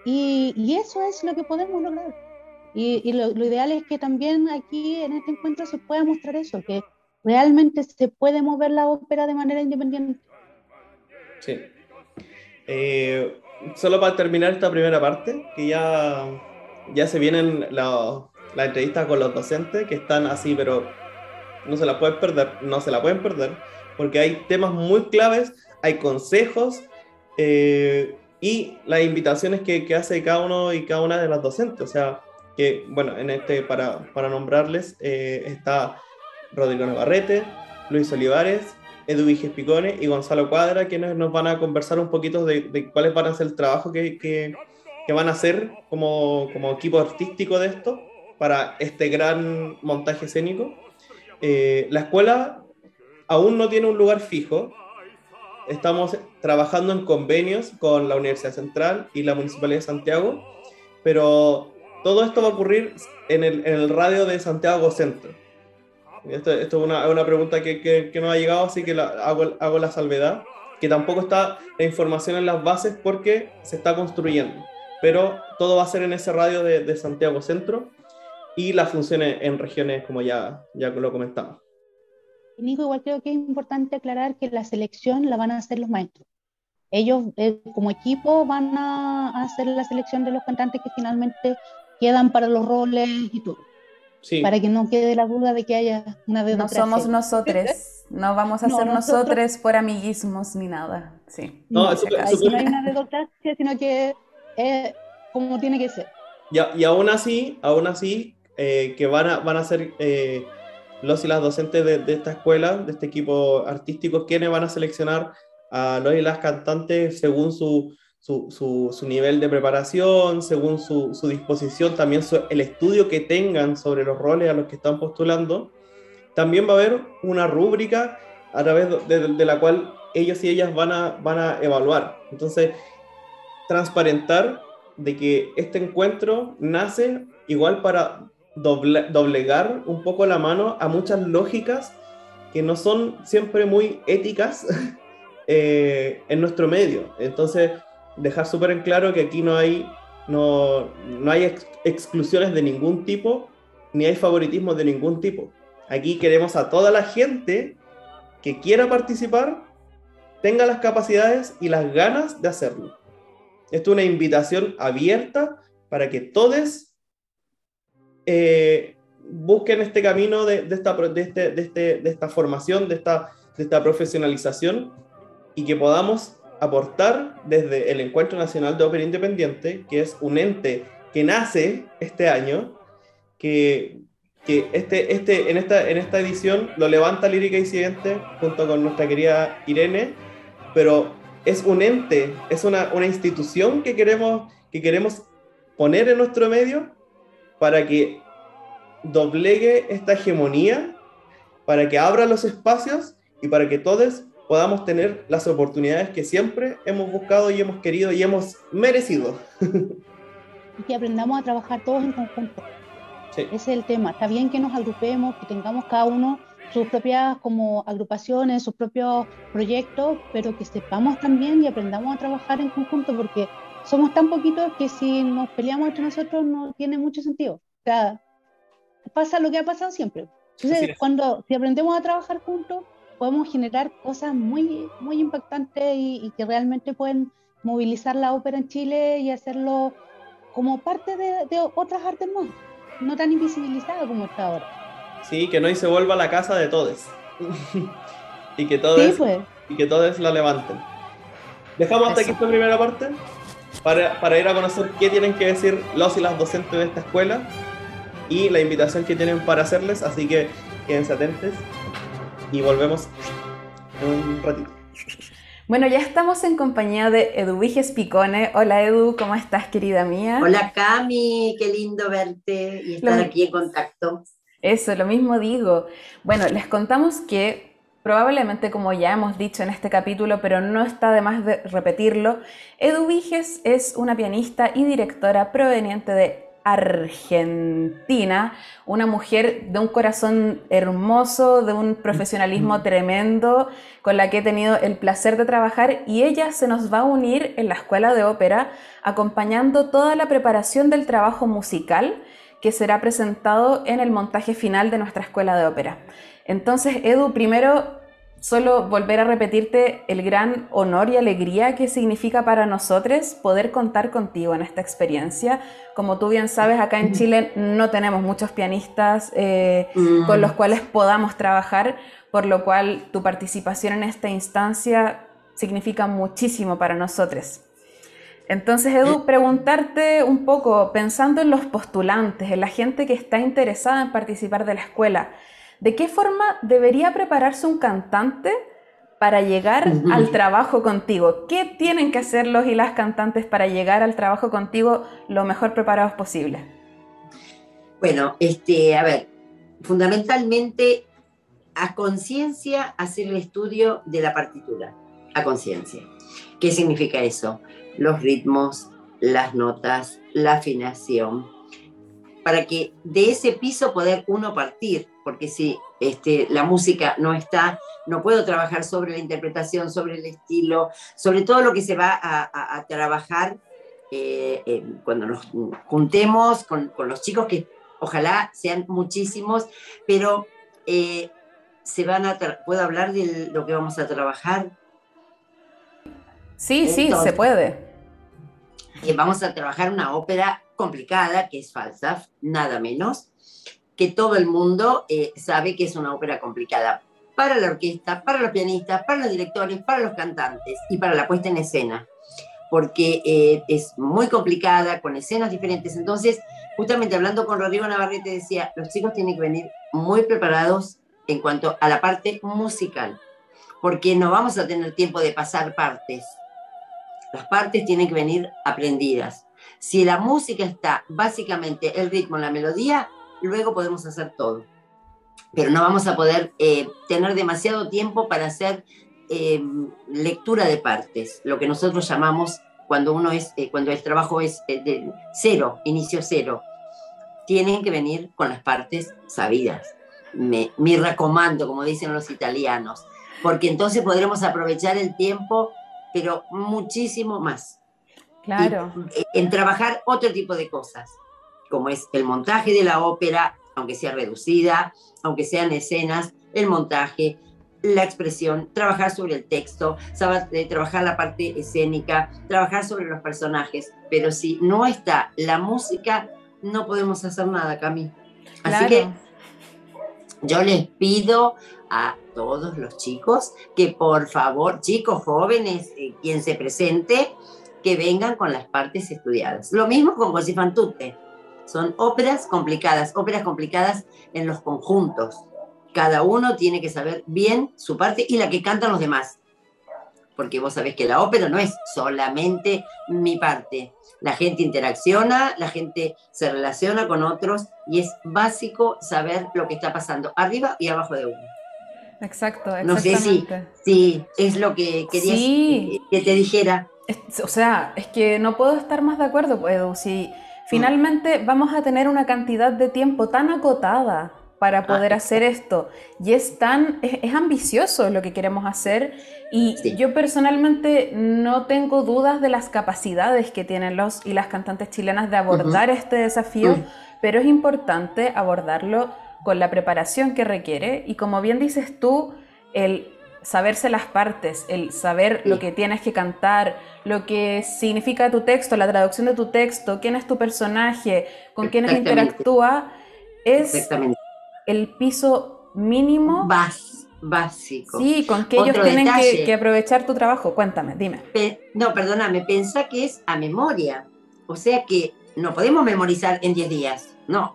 Y, y eso es lo que podemos lograr. Y, y lo, lo, ideal es que también aquí en este encuentro se pueda mostrar eso, que realmente se puede mover la ópera de manera independiente. Sí. Eh, solo para terminar esta primera parte, que ya, ya se vienen las la entrevistas con los docentes, que están así, pero no se la pueden perder, no se la pueden perder porque hay temas muy claves, hay consejos eh, y las invitaciones que, que, hace cada uno y cada una de las docentes. O sea, que, bueno, en este, para, para nombrarles, eh, está Rodrigo Navarrete, Luis Olivares, Edu Viges Picone y Gonzalo Cuadra, quienes nos van a conversar un poquito de, de cuáles van a ser el trabajo que, que, van a hacer como, como, equipo artístico de esto para este gran montaje escénico. Eh, la escuela aún no tiene un lugar fijo. Estamos trabajando en convenios con la Universidad Central y la Municipalidad de Santiago, pero todo esto va a ocurrir en el radio de Santiago Centro. Esto, es una, una pregunta que, que, que, no ha llegado, así que la, hago, hago la salvedad, que tampoco está la información en las bases porque se está construyendo, pero todo va a ser en ese radio de, de Santiago Centro y las funciones en regiones como ya, ya lo comentamos. Nico, igual creo que es importante aclarar que la selección la van a hacer los maestros. Ellos eh, como equipo van a hacer la selección de los cantantes que finalmente quedan para los roles y todo. Sí. Para que no quede la duda de que haya una de No somos nosotros, no vamos a no, ser nosotros, por amiguismos ni nada. Sí. No, no, super, super... no hay una dedocracia, sino que es como tiene que ser. Y, y aún así, aún así, eh, que van a, van a ser eh, los y las docentes de, de, esta escuela, de este equipo artístico, quienes van a seleccionar a los y las cantantes según su, su, su, su nivel de preparación, según su, disposición, también el estudio que tengan sobre los roles a los que están postulando. También va a haber una rúbrica a través de, de la cual ellos y ellas van a, van a evaluar. Entonces, transparentar de que este encuentro nace igual para doble, doblegar un poco la mano a muchas lógicas que no son siempre muy éticas eh, en nuestro medio. Entonces, dejar súper en claro que aquí no hay, no, no hay ex exclusiones de ningún tipo, ni hay favoritismo de ningún tipo. Aquí queremos a toda la gente que quiera participar, tenga las capacidades y las ganas de hacerlo. Esto es una invitación abierta para que todos eh, busquen este camino de, de, esta, de, este, de, este, de esta formación, de esta, de esta profesionalización y que podamos aportar desde el Encuentro Nacional de Ópera Independiente, que es un ente que nace este año que, que este, este, en, esta, en esta edición lo levanta Lírica Incidente junto con nuestra querida Irene, pero es un ente, es una, una institución que queremos, que queremos poner en nuestro medio para que doblegue esta hegemonía, para que abra los espacios y para que todos podamos tener las oportunidades que siempre hemos buscado y hemos querido y hemos merecido. Y que aprendamos a trabajar todos en conjunto. Ese es el tema. Está bien que nos agrupemos, que tengamos cada uno sus propias como agrupaciones, sus propios proyectos, pero que sepamos también y aprendamos a trabajar en conjunto porque somos tan poquitos que si nos peleamos entre nosotros no tiene mucho sentido. O sea, pasa lo que ha pasado siempre. Entonces, cuando si aprendemos a trabajar juntos, podemos generar cosas muy, muy impactantes y, que realmente pueden movilizar la ópera en Chile y hacerlo como parte de, de otras artes más, no tan invisibilizada como está ahora. Sí, que no y se vuelva la casa de todos. y que todos pues. y que todos la levanten. Dejamos hasta aquí esta primera parte para, para, ir a conocer qué tienen que decir los y las docentes de esta escuela y la invitación que tienen para hacerles, así que quédense atentos y volvemos en un ratito. Bueno, ya estamos en compañía de Eduviges Picone. Hola Edu, ¿cómo estás, querida mía? Hola Cami, qué lindo verte y estar aquí en contacto. Eso, lo mismo digo. Bueno, les contamos que probablemente como ya hemos dicho en este capítulo, pero no está de más de repetirlo, Edu Viges es una pianista y directora proveniente de Argentina, una mujer de un corazón hermoso, de un profesionalismo tremendo, con la que he tenido el placer de trabajar y ella se nos va a unir en la escuela de ópera, acompañando toda la preparación del trabajo musical que será presentado en el montaje final de nuestra escuela de ópera. Entonces, Edu, primero solo volver a repetirte el gran honor y alegría que significa para nosotros poder contar contigo en esta experiencia. Como tú bien sabes, acá en Chile no tenemos muchos pianistas eh, mm. con los cuales podamos trabajar, por lo cual tu participación en esta instancia significa muchísimo para nosotros. Entonces, Edu, preguntarte un poco, pensando en los postulantes, en la gente que está interesada en participar de la escuela, ¿de qué forma debería prepararse un cantante para llegar al trabajo contigo? ¿Qué tienen que hacer los y las cantantes para llegar al trabajo contigo lo mejor preparados posible? Bueno, este, a ver, fundamentalmente a conciencia hacer el estudio de la partitura, a conciencia. ¿Qué significa eso? los ritmos, las notas, la afinación, para que de ese piso poder uno partir, porque si este, la música no está, no puedo trabajar sobre la interpretación, sobre el estilo, sobre todo lo que se va a, trabajar eh, eh, cuando nos juntemos con, los chicos, que ojalá sean muchísimos, pero eh, se van a puedo hablar de lo que vamos a trabajar. Sí, sí, se puede vamos a trabajar una ópera complicada, que es falsa, nada menos, que todo el mundo eh, sabe que es una ópera complicada para la orquesta, para los pianistas, para los directores, para los cantantes y para la puesta en escena, porque eh, es muy complicada, con escenas diferentes. Entonces, justamente hablando con Rodrigo Navarrete, decía, los chicos tienen que venir muy preparados en cuanto a la parte musical, porque no vamos a tener tiempo de pasar partes las partes tienen que venir aprendidas. Si la música está básicamente el ritmo, la melodía, luego podemos hacer todo. Pero no vamos a poder eh, tener demasiado tiempo para hacer eh, lectura de partes, lo que nosotros llamamos cuando uno es, eh, cuando el trabajo es de cero, inicio cero. Tienen que venir con las partes sabidas. Me, mi recomando, como dicen los italianos, porque entonces podremos aprovechar el tiempo pero muchísimo más. Claro. en trabajar otro tipo de cosas, como es el montaje de la ópera, aunque sea reducida, aunque sean escenas, el montaje, la expresión, trabajar sobre el texto, eh, trabajar la parte escénica, trabajar sobre los personajes. Pero si no está la música, no podemos hacer nada, Cami. Así que yo les pido a todos los chicos que por favor, chicos jóvenes, eh, quien se presente, que vengan con las partes estudiadas. Lo mismo con Così fan tutte. Son óperas complicadas, óperas complicadas en los conjuntos. Cada uno tiene que saber bien su parte y la que cantan los demás. Porque vos sabés que la ópera no es solamente mi parte. La gente interacciona, la gente se relaciona con otros y es básico saber lo que está pasando arriba y abajo de uno. Exacto, No sé si, si es lo que querías que te dijera. o sea, es que no puedo estar más de acuerdo, Edu. Si finalmente vamos a tener una cantidad de tiempo tan acotada para ah, poder hacer esto. Y es tan es, ambicioso lo que queremos hacer. Y yo personalmente no tengo dudas de las capacidades que tienen los y las cantantes chilenas de abordar este desafío, pero es importante abordarlo con la preparación que requiere. Y como bien dices tú, el saberse las partes, el saber lo que tienes que cantar, lo que significa tu texto, la traducción de tu texto, quién es tu personaje, con quiénes interactúa, es el piso mínimo. básico. Sí, con que ellos tienen que, aprovechar tu trabajo. Cuéntame, dime. no, perdóname, pensá que es a memoria. O sea que no podemos memorizar en 10 días. No,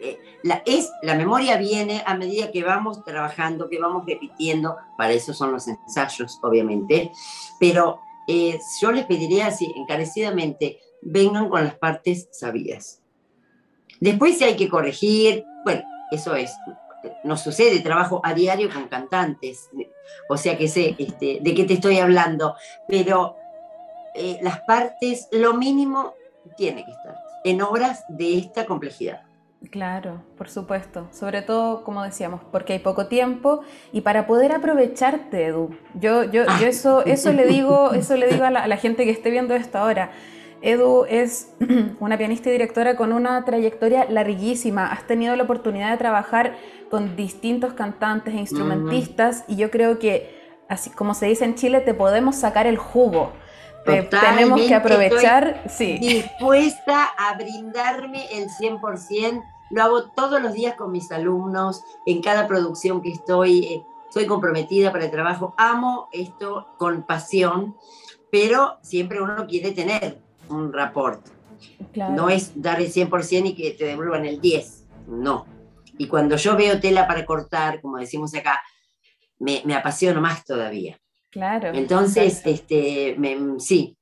eh, la, es, la memoria viene a medida que vamos trabajando, que vamos repitiendo, para eso son los ensayos, obviamente, pero eh, yo les pediría así, encarecidamente, vengan con las partes sabidas. Después si hay que corregir, bueno, eso es, nos sucede, trabajo a diario con cantantes, o sea que sé este, de qué te estoy hablando, pero eh, las partes, lo mínimo tiene que estar en obras de esta complejidad. Claro, por supuesto. Sobre todo, como decíamos, porque hay poco tiempo y para poder aprovecharte, Edu. Yo, yo, yo ah. eso, eso le digo, eso le digo a la, gente que esté viendo esto ahora. Edu es una pianista y directora con una trayectoria larguísima. Has tenido la oportunidad de trabajar con distintos cantantes e instrumentistas y yo creo que, así como se dice en Chile, te podemos sacar el jugo tenemos que aprovechar, sí. Dispuesta a brindarme el 100%. Lo hago todos los días con mis alumnos, en cada producción que estoy. Eh, soy comprometida para el trabajo. Amo esto con pasión, pero siempre uno quiere tener un rapport. No es dar el 100% y que te devuelvan el 10. No. Y cuando yo veo tela para cortar, como decimos acá, me, me apasiono más todavía. Claro. Entonces, este, sí,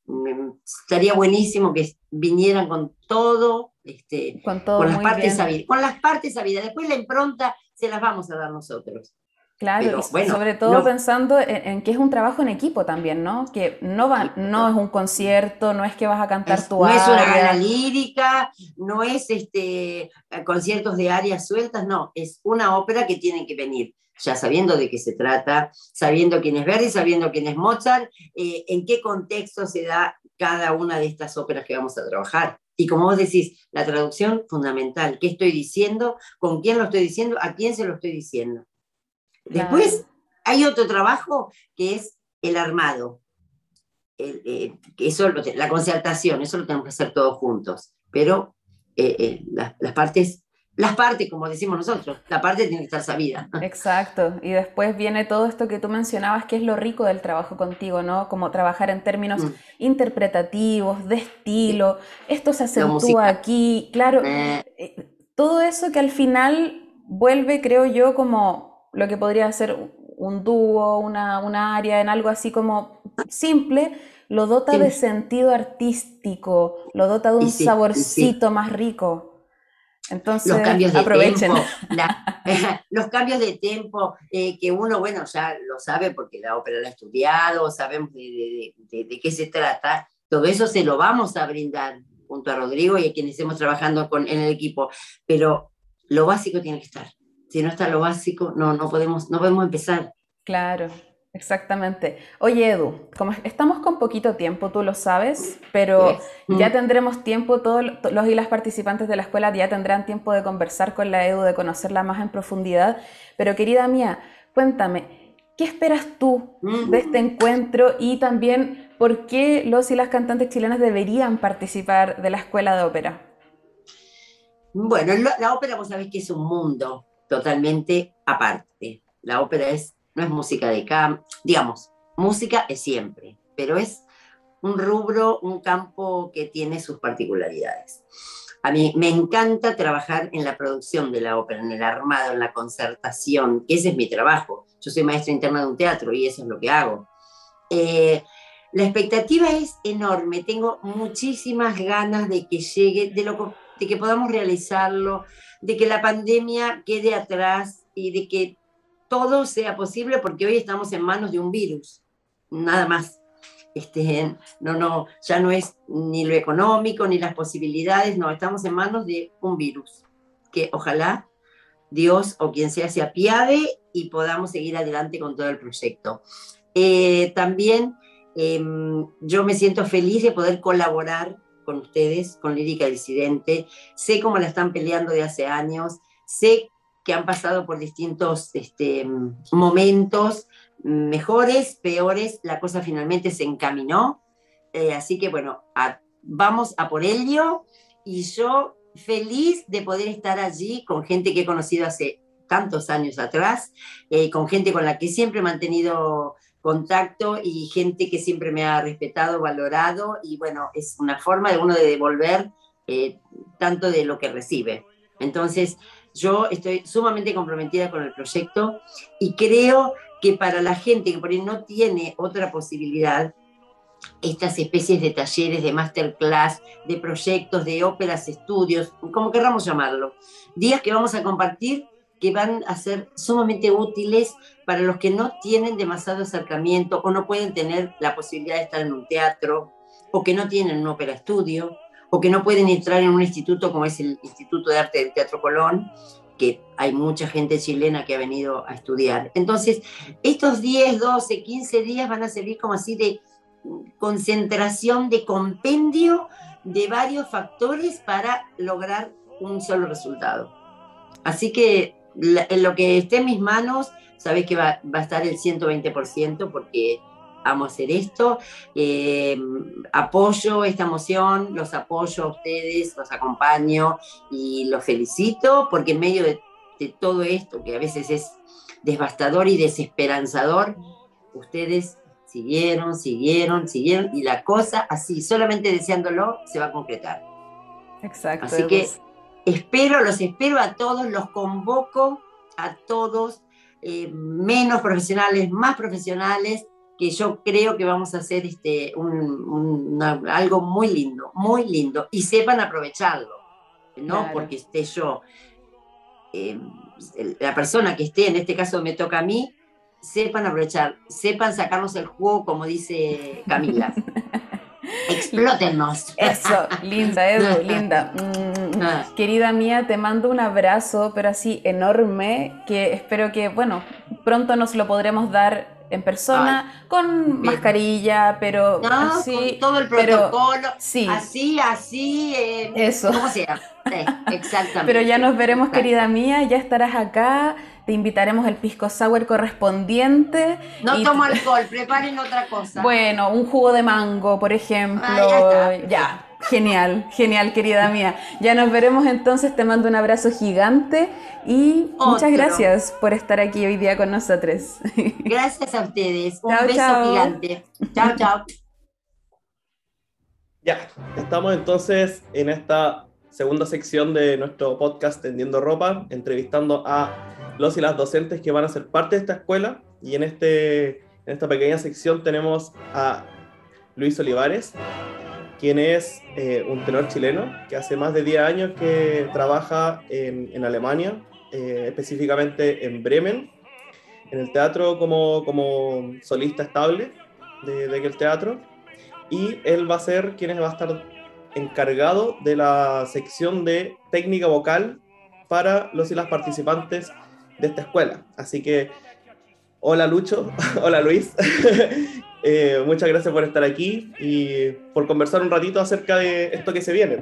estaría buenísimo que vinieran con todo, este, con, las partes sabidas. Con las partes sabidas. Después la impronta se las vamos a dar nosotros. Claro, sobre todo pensando en, que es un trabajo en equipo también, ¿no? Que no va, no es un concierto, no es que vas a cantar tu no es una gala lírica, no es este conciertos de áreas sueltas, no, es una ópera que tiene que venir ya sabiendo de qué se trata, sabiendo quién es Verdi, sabiendo quién es Mozart, eh, en qué contexto se da cada una de estas óperas que vamos a trabajar. Y como vos decís, la traducción fundamental, qué estoy diciendo, con quién lo estoy diciendo, a quién se lo estoy diciendo. Después hay otro trabajo que es el armado, eh, eso, la concertación, eso lo tenemos que hacer todos juntos, pero eh, las, las partes las partes, como decimos nosotros, la parte tiene que estar sabida. Exacto, y después viene todo esto que tú mencionabas, que es lo rico del trabajo contigo, ¿no? Como trabajar en términos mm. interpretativos, de estilo, esto se acentúa aquí, claro, eh. Eh, todo eso que al final vuelve, creo yo, como lo que podría ser un dúo, una, una área, en algo así como simple, lo dota de sentido artístico, lo dota de un saborcito más rico. Entonces, los cambios de aprovechen. Tiempo, los cambios de tiempo eh, que uno, bueno, ya lo sabe porque la ópera la ha estudiado, sabemos de, qué se trata, todo eso se lo vamos a brindar junto a Rodrigo y a quienes estemos trabajando con, en el equipo, pero lo básico tiene que estar. Si no está lo básico, no, no, podemos, no podemos empezar. Claro, Exactamente. Oye, Edu, como estamos con poquito tiempo, tú lo sabes, pero ya tendremos tiempo, todos los y las participantes de la escuela ya tendrán tiempo de conversar con la Edu, de conocerla más en profundidad. Pero querida mía, cuéntame, ¿qué esperas tú de este encuentro y también por qué los y las cantantes chilenas deberían participar de la escuela de ópera? Bueno, la ópera vos sabés que es un mundo totalmente aparte. La ópera es no es música de campo, digamos, música es siempre, pero es un rubro, un campo que tiene sus particularidades. A mí me encanta trabajar en la producción de la ópera, en el armado, en la concertación, ese es mi trabajo. Yo soy maestra interna de un teatro y eso es lo que hago. Eh, la expectativa es enorme, tengo muchísimas ganas de que llegue, de, lo, de que podamos realizarlo, de que la pandemia quede atrás y de que todo sea posible porque hoy estamos en manos de un virus, nada más. Este, no, no, ya no es ni lo económico ni las posibilidades, no, estamos en manos de un virus, que ojalá Dios o quien sea se apiade y podamos seguir adelante con todo el proyecto. Eh, también em, yo me siento feliz de poder colaborar con ustedes, con Lírica Disidente. Sé cómo la están peleando de hace años, sé que han pasado por distintos este, momentos, mejores, peores, la cosa finalmente se encaminó. Eh, así que bueno, vamos a por ello y yo feliz de poder estar allí con gente que he conocido hace tantos años atrás, eh, con gente con la que siempre he mantenido contacto y gente que siempre me ha respetado, valorado y bueno, es una forma de uno de devolver eh, tanto de lo que recibe. Entonces, yo estoy sumamente comprometida con el proyecto y creo que para la gente que por ahí no tiene otra posibilidad, estas especies de talleres, de masterclass, de proyectos, de óperas, estudios, como querramos llamarlo, días que vamos a compartir que van a ser sumamente útiles para los que no tienen demasiado acercamiento o no pueden tener la posibilidad de estar en un teatro o que no tienen un ópera estudio o que no pueden entrar en un instituto como es el Instituto de Arte del Teatro Colón que hay mucha gente chilena que ha venido a estudiar. Entonces, estos 10, 12, 15 días van a servir como así de concentración, de compendio de varios factores para lograr un solo resultado. Así que en lo que esté en mis manos, sabéis que va, a estar el 120% porque amo hacer esto. Eh, apoyo esta moción, los apoyo a ustedes, los acompaño y los felicito porque en medio de, todo esto, que a veces es devastador y desesperanzador, ustedes siguieron, siguieron, siguieron y la cosa así, solamente deseándolo, se va a concretar. Exacto. Así que espero, los espero a todos, los convoco a todos, eh, menos profesionales, más profesionales, que yo creo que vamos a hacer este, algo muy lindo, muy lindo, y sepan aprovecharlo, ¿no? Porque esté yo, eh, la persona que esté, en este caso me toca a mí, sepan aprovechar, sepan sacarnos el juego, como dice Camila. Explótennos. Eso, linda, Edu, linda. Mm, ah. querida mía, te mando un abrazo, pero así enorme, que espero que, bueno, pronto nos lo podremos dar en persona, con mascarilla, pero con todo el protocolo, sí. así, así, eh, eso. Como sea. exactamente. Pero ya nos veremos, querida mía, ya estarás acá, te invitaremos el pisco sour correspondiente. No tomo alcohol, preparen otra cosa. Bueno, un jugo de mango, por ejemplo. Ah, ya, Genial, genial, querida mía. Ya nos veremos entonces, te mando un abrazo gigante y muchas gracias por estar aquí hoy día con nosotros. Gracias a ustedes. Un beso gigante. Chao, chao. Ya, estamos entonces en esta segunda sección de nuestro podcast Tendiendo Ropa, entrevistando a los y las docentes que van a ser parte de esta escuela. Y en, este, en esta pequeña sección tenemos a Luis Olivares, quien es eh, un tenor chileno que hace más de 10 años que trabaja en, en Alemania, eh, específicamente en Bremen, en el teatro como, como solista estable de, de aquel teatro. Y él va a ser quien va a estar encargado de la sección de técnica vocal para los y las participantes de esta escuela. Así que, hola Lucho, hola Luis, Eh, muchas gracias por estar aquí y por conversar un ratito acerca de esto que se viene.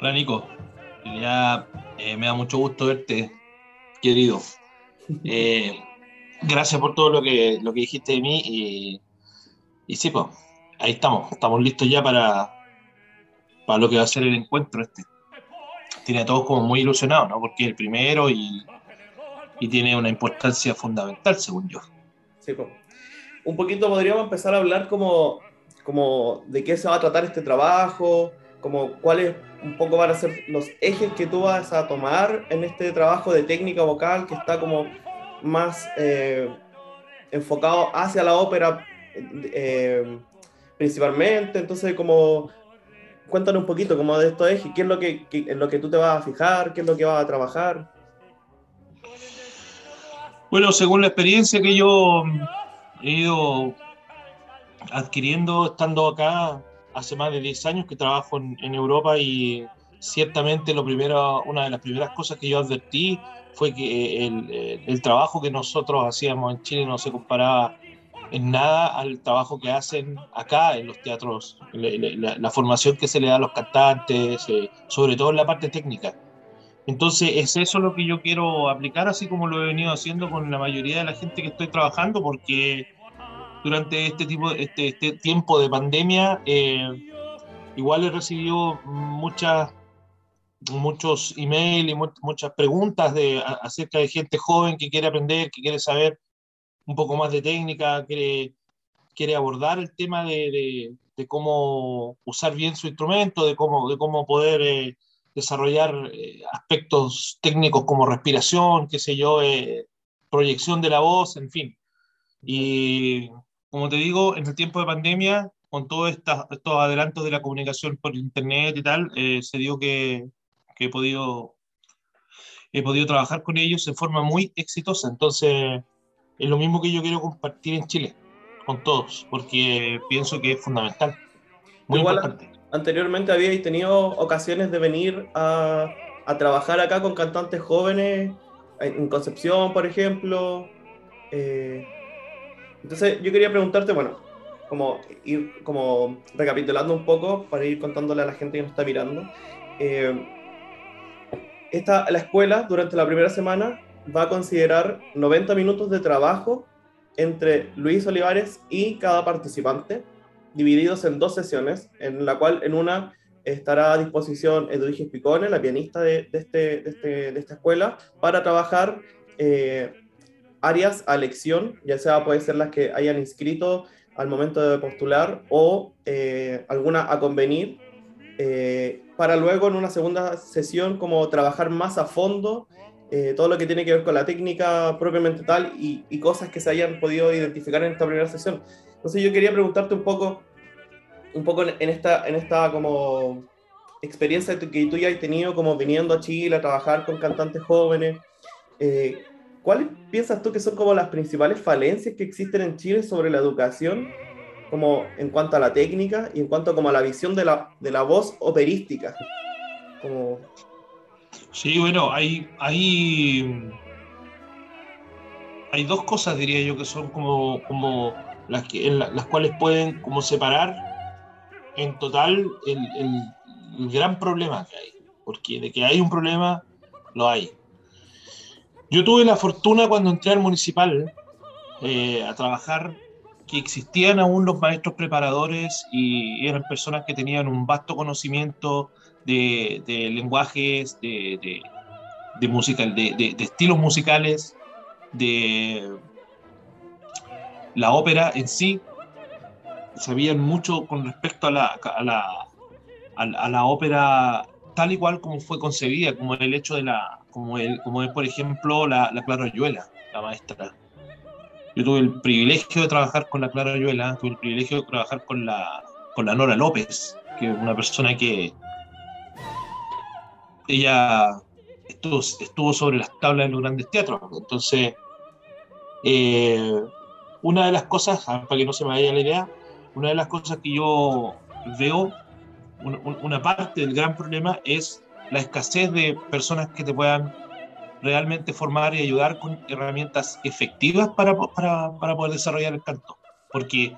Hola Nico, ya eh, me da mucho gusto verte, querido. Eh, gracias por todo lo que, lo que dijiste de mí y, y sí, pues, ahí estamos, estamos listos ya para, para lo que va a ser el encuentro este. Tiene a todos como muy ilusionados, ¿no? Porque es el primero y, y tiene una importancia fundamental, según yo. Sí, pues un poquito podríamos empezar a hablar como, como de qué se va a tratar este trabajo, como cuáles un poco van a ser los ejes que tú vas a tomar en este trabajo de técnica vocal que está como más eh, enfocado hacia la ópera eh, principalmente. Entonces, como cuéntanos un poquito como de estos ejes, qué es lo que, en lo que tú te vas a fijar, qué es lo que vas a trabajar. Bueno, según la experiencia que yo he ido adquiriendo estando acá hace más de 10 años que trabajo en, Europa y ciertamente lo primero, una de las primeras cosas que yo advertí fue que el, trabajo que nosotros hacíamos en Chile no se comparaba en nada al trabajo que hacen acá en los teatros, la, formación que se le da a los cantantes, eh, sobre todo en la parte técnica. Entonces es eso lo que yo quiero aplicar, así como lo he venido haciendo con la mayoría de la gente que estoy trabajando, porque durante este, tipo, este, este tiempo de pandemia, eh, igual he recibido muchas, muchos emails y muchas preguntas de, acerca de gente joven que quiere aprender, que quiere saber un poco más de técnica, quiere, quiere abordar el tema de, de, cómo usar bien su instrumento, de cómo, de cómo poder eh, desarrollar eh, aspectos técnicos como respiración, qué sé yo, proyección de la voz, en fin. Y como te digo, en el tiempo de pandemia, con todos estos adelantos de la comunicación por internet y tal, eh, se dio que, que, he, podido, he podido trabajar con ellos de forma muy exitosa. Entonces, es lo mismo que yo quiero compartir en Chile, con todos, porque pienso que es fundamental. Muy importante. Anteriormente habíais tenido ocasiones de venir a, a trabajar acá con cantantes jóvenes, en Concepción, por ejemplo. Eh, entonces, yo quería preguntarte, bueno, como ir como recapitulando un poco para ir contándole a la gente que nos está mirando. Eh, esta, la escuela durante la primera semana va a considerar 90 minutos de trabajo entre Luis Olivares y cada participante, divididos en dos sesiones, en la cual en una estará a disposición Edwige Picone, la pianista este, de, este, de esta escuela, para trabajar eh, áreas a elección, ya sea puede ser las que hayan inscrito al momento de postular o eh, alguna a convenir, eh, para luego en una segunda sesión como trabajar más a fondo eh, todo lo que tiene que ver con la técnica propiamente tal y, cosas que se hayan podido identificar en esta primera sesión. Entonces yo quería preguntarte un poco, un poco en esta, en esta como experiencia que tú ya has tenido como viniendo a Chile a trabajar con cantantes jóvenes, eh, ¿cuáles piensas tú que son como las principales falencias que existen en Chile sobre la educación, como en cuanto a la técnica y en cuanto como a la visión de la, de la voz operística? Sí, bueno, hay, hay, hay dos cosas, diría yo, que son como, como las, que, las cuales pueden como separar en total el, el, gran problema que hay. Porque de que hay un problema, lo hay. Yo tuve la fortuna cuando entré al municipal eh, a trabajar que existían aún los maestros preparadores y eran personas que tenían un vasto conocimiento de, lenguajes, de, de, música, de, estilos musicales, de la ópera en sí. Sabían mucho con respecto a la, a la, a la ópera tal y cual como fue concebida, como el hecho de la, como, el, como es por ejemplo la, la Clara Ayuela, la maestra. Yo tuve el privilegio de trabajar con la Clara Ayuela, tuve el privilegio de trabajar con la, con la Nora López, que es una persona que ella estuvo, estuvo sobre las tablas de los grandes teatros. Entonces, eh, una de las cosas, para que no se me vaya la idea, una de las cosas que yo veo, una, parte del gran problema es la escasez de personas que te puedan realmente formar y ayudar con herramientas efectivas para, para, para poder desarrollar el canto. Porque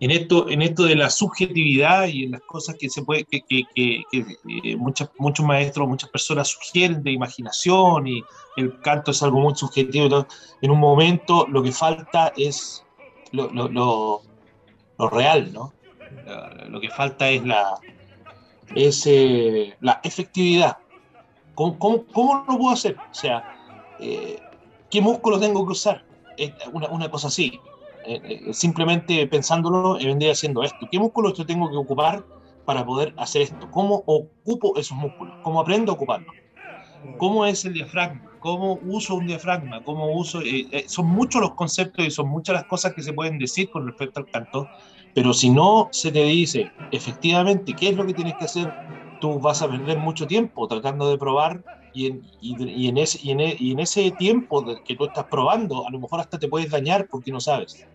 en esto, en esto de la subjetividad y en las cosas que se puede, que, que, que, eh, muchos maestros, muchas personas sugieren de imaginación y el canto es algo muy subjetivo. en un momento lo que falta es lo, lo, lo, real, ¿no? Lo que falta es la, es, eh, la efectividad. ¿Cómo, ¿Cómo, cómo, lo puedo hacer? O sea, eh, ¿qué músculo tengo que usar? Una, una cosa así. Eh, eh, simplemente pensándolo, vendría haciendo esto. ¿Qué músculos yo tengo que ocupar para poder hacer esto? ¿Cómo ocupo esos músculos? ¿Cómo aprendo a ocuparlos? ¿Cómo es el diafragma? ¿Cómo uso un diafragma? ¿Cómo uso? Eh, eh, son muchos los conceptos y son muchas las cosas que se pueden decir con respecto al canto, pero si no se te dice efectivamente qué es lo que tienes que hacer, tú vas a perder mucho tiempo tratando de probar y en, y, en ese, y, en, e, y en, ese, tiempo que tú estás probando, a lo mejor hasta te puedes dañar porque no sabes.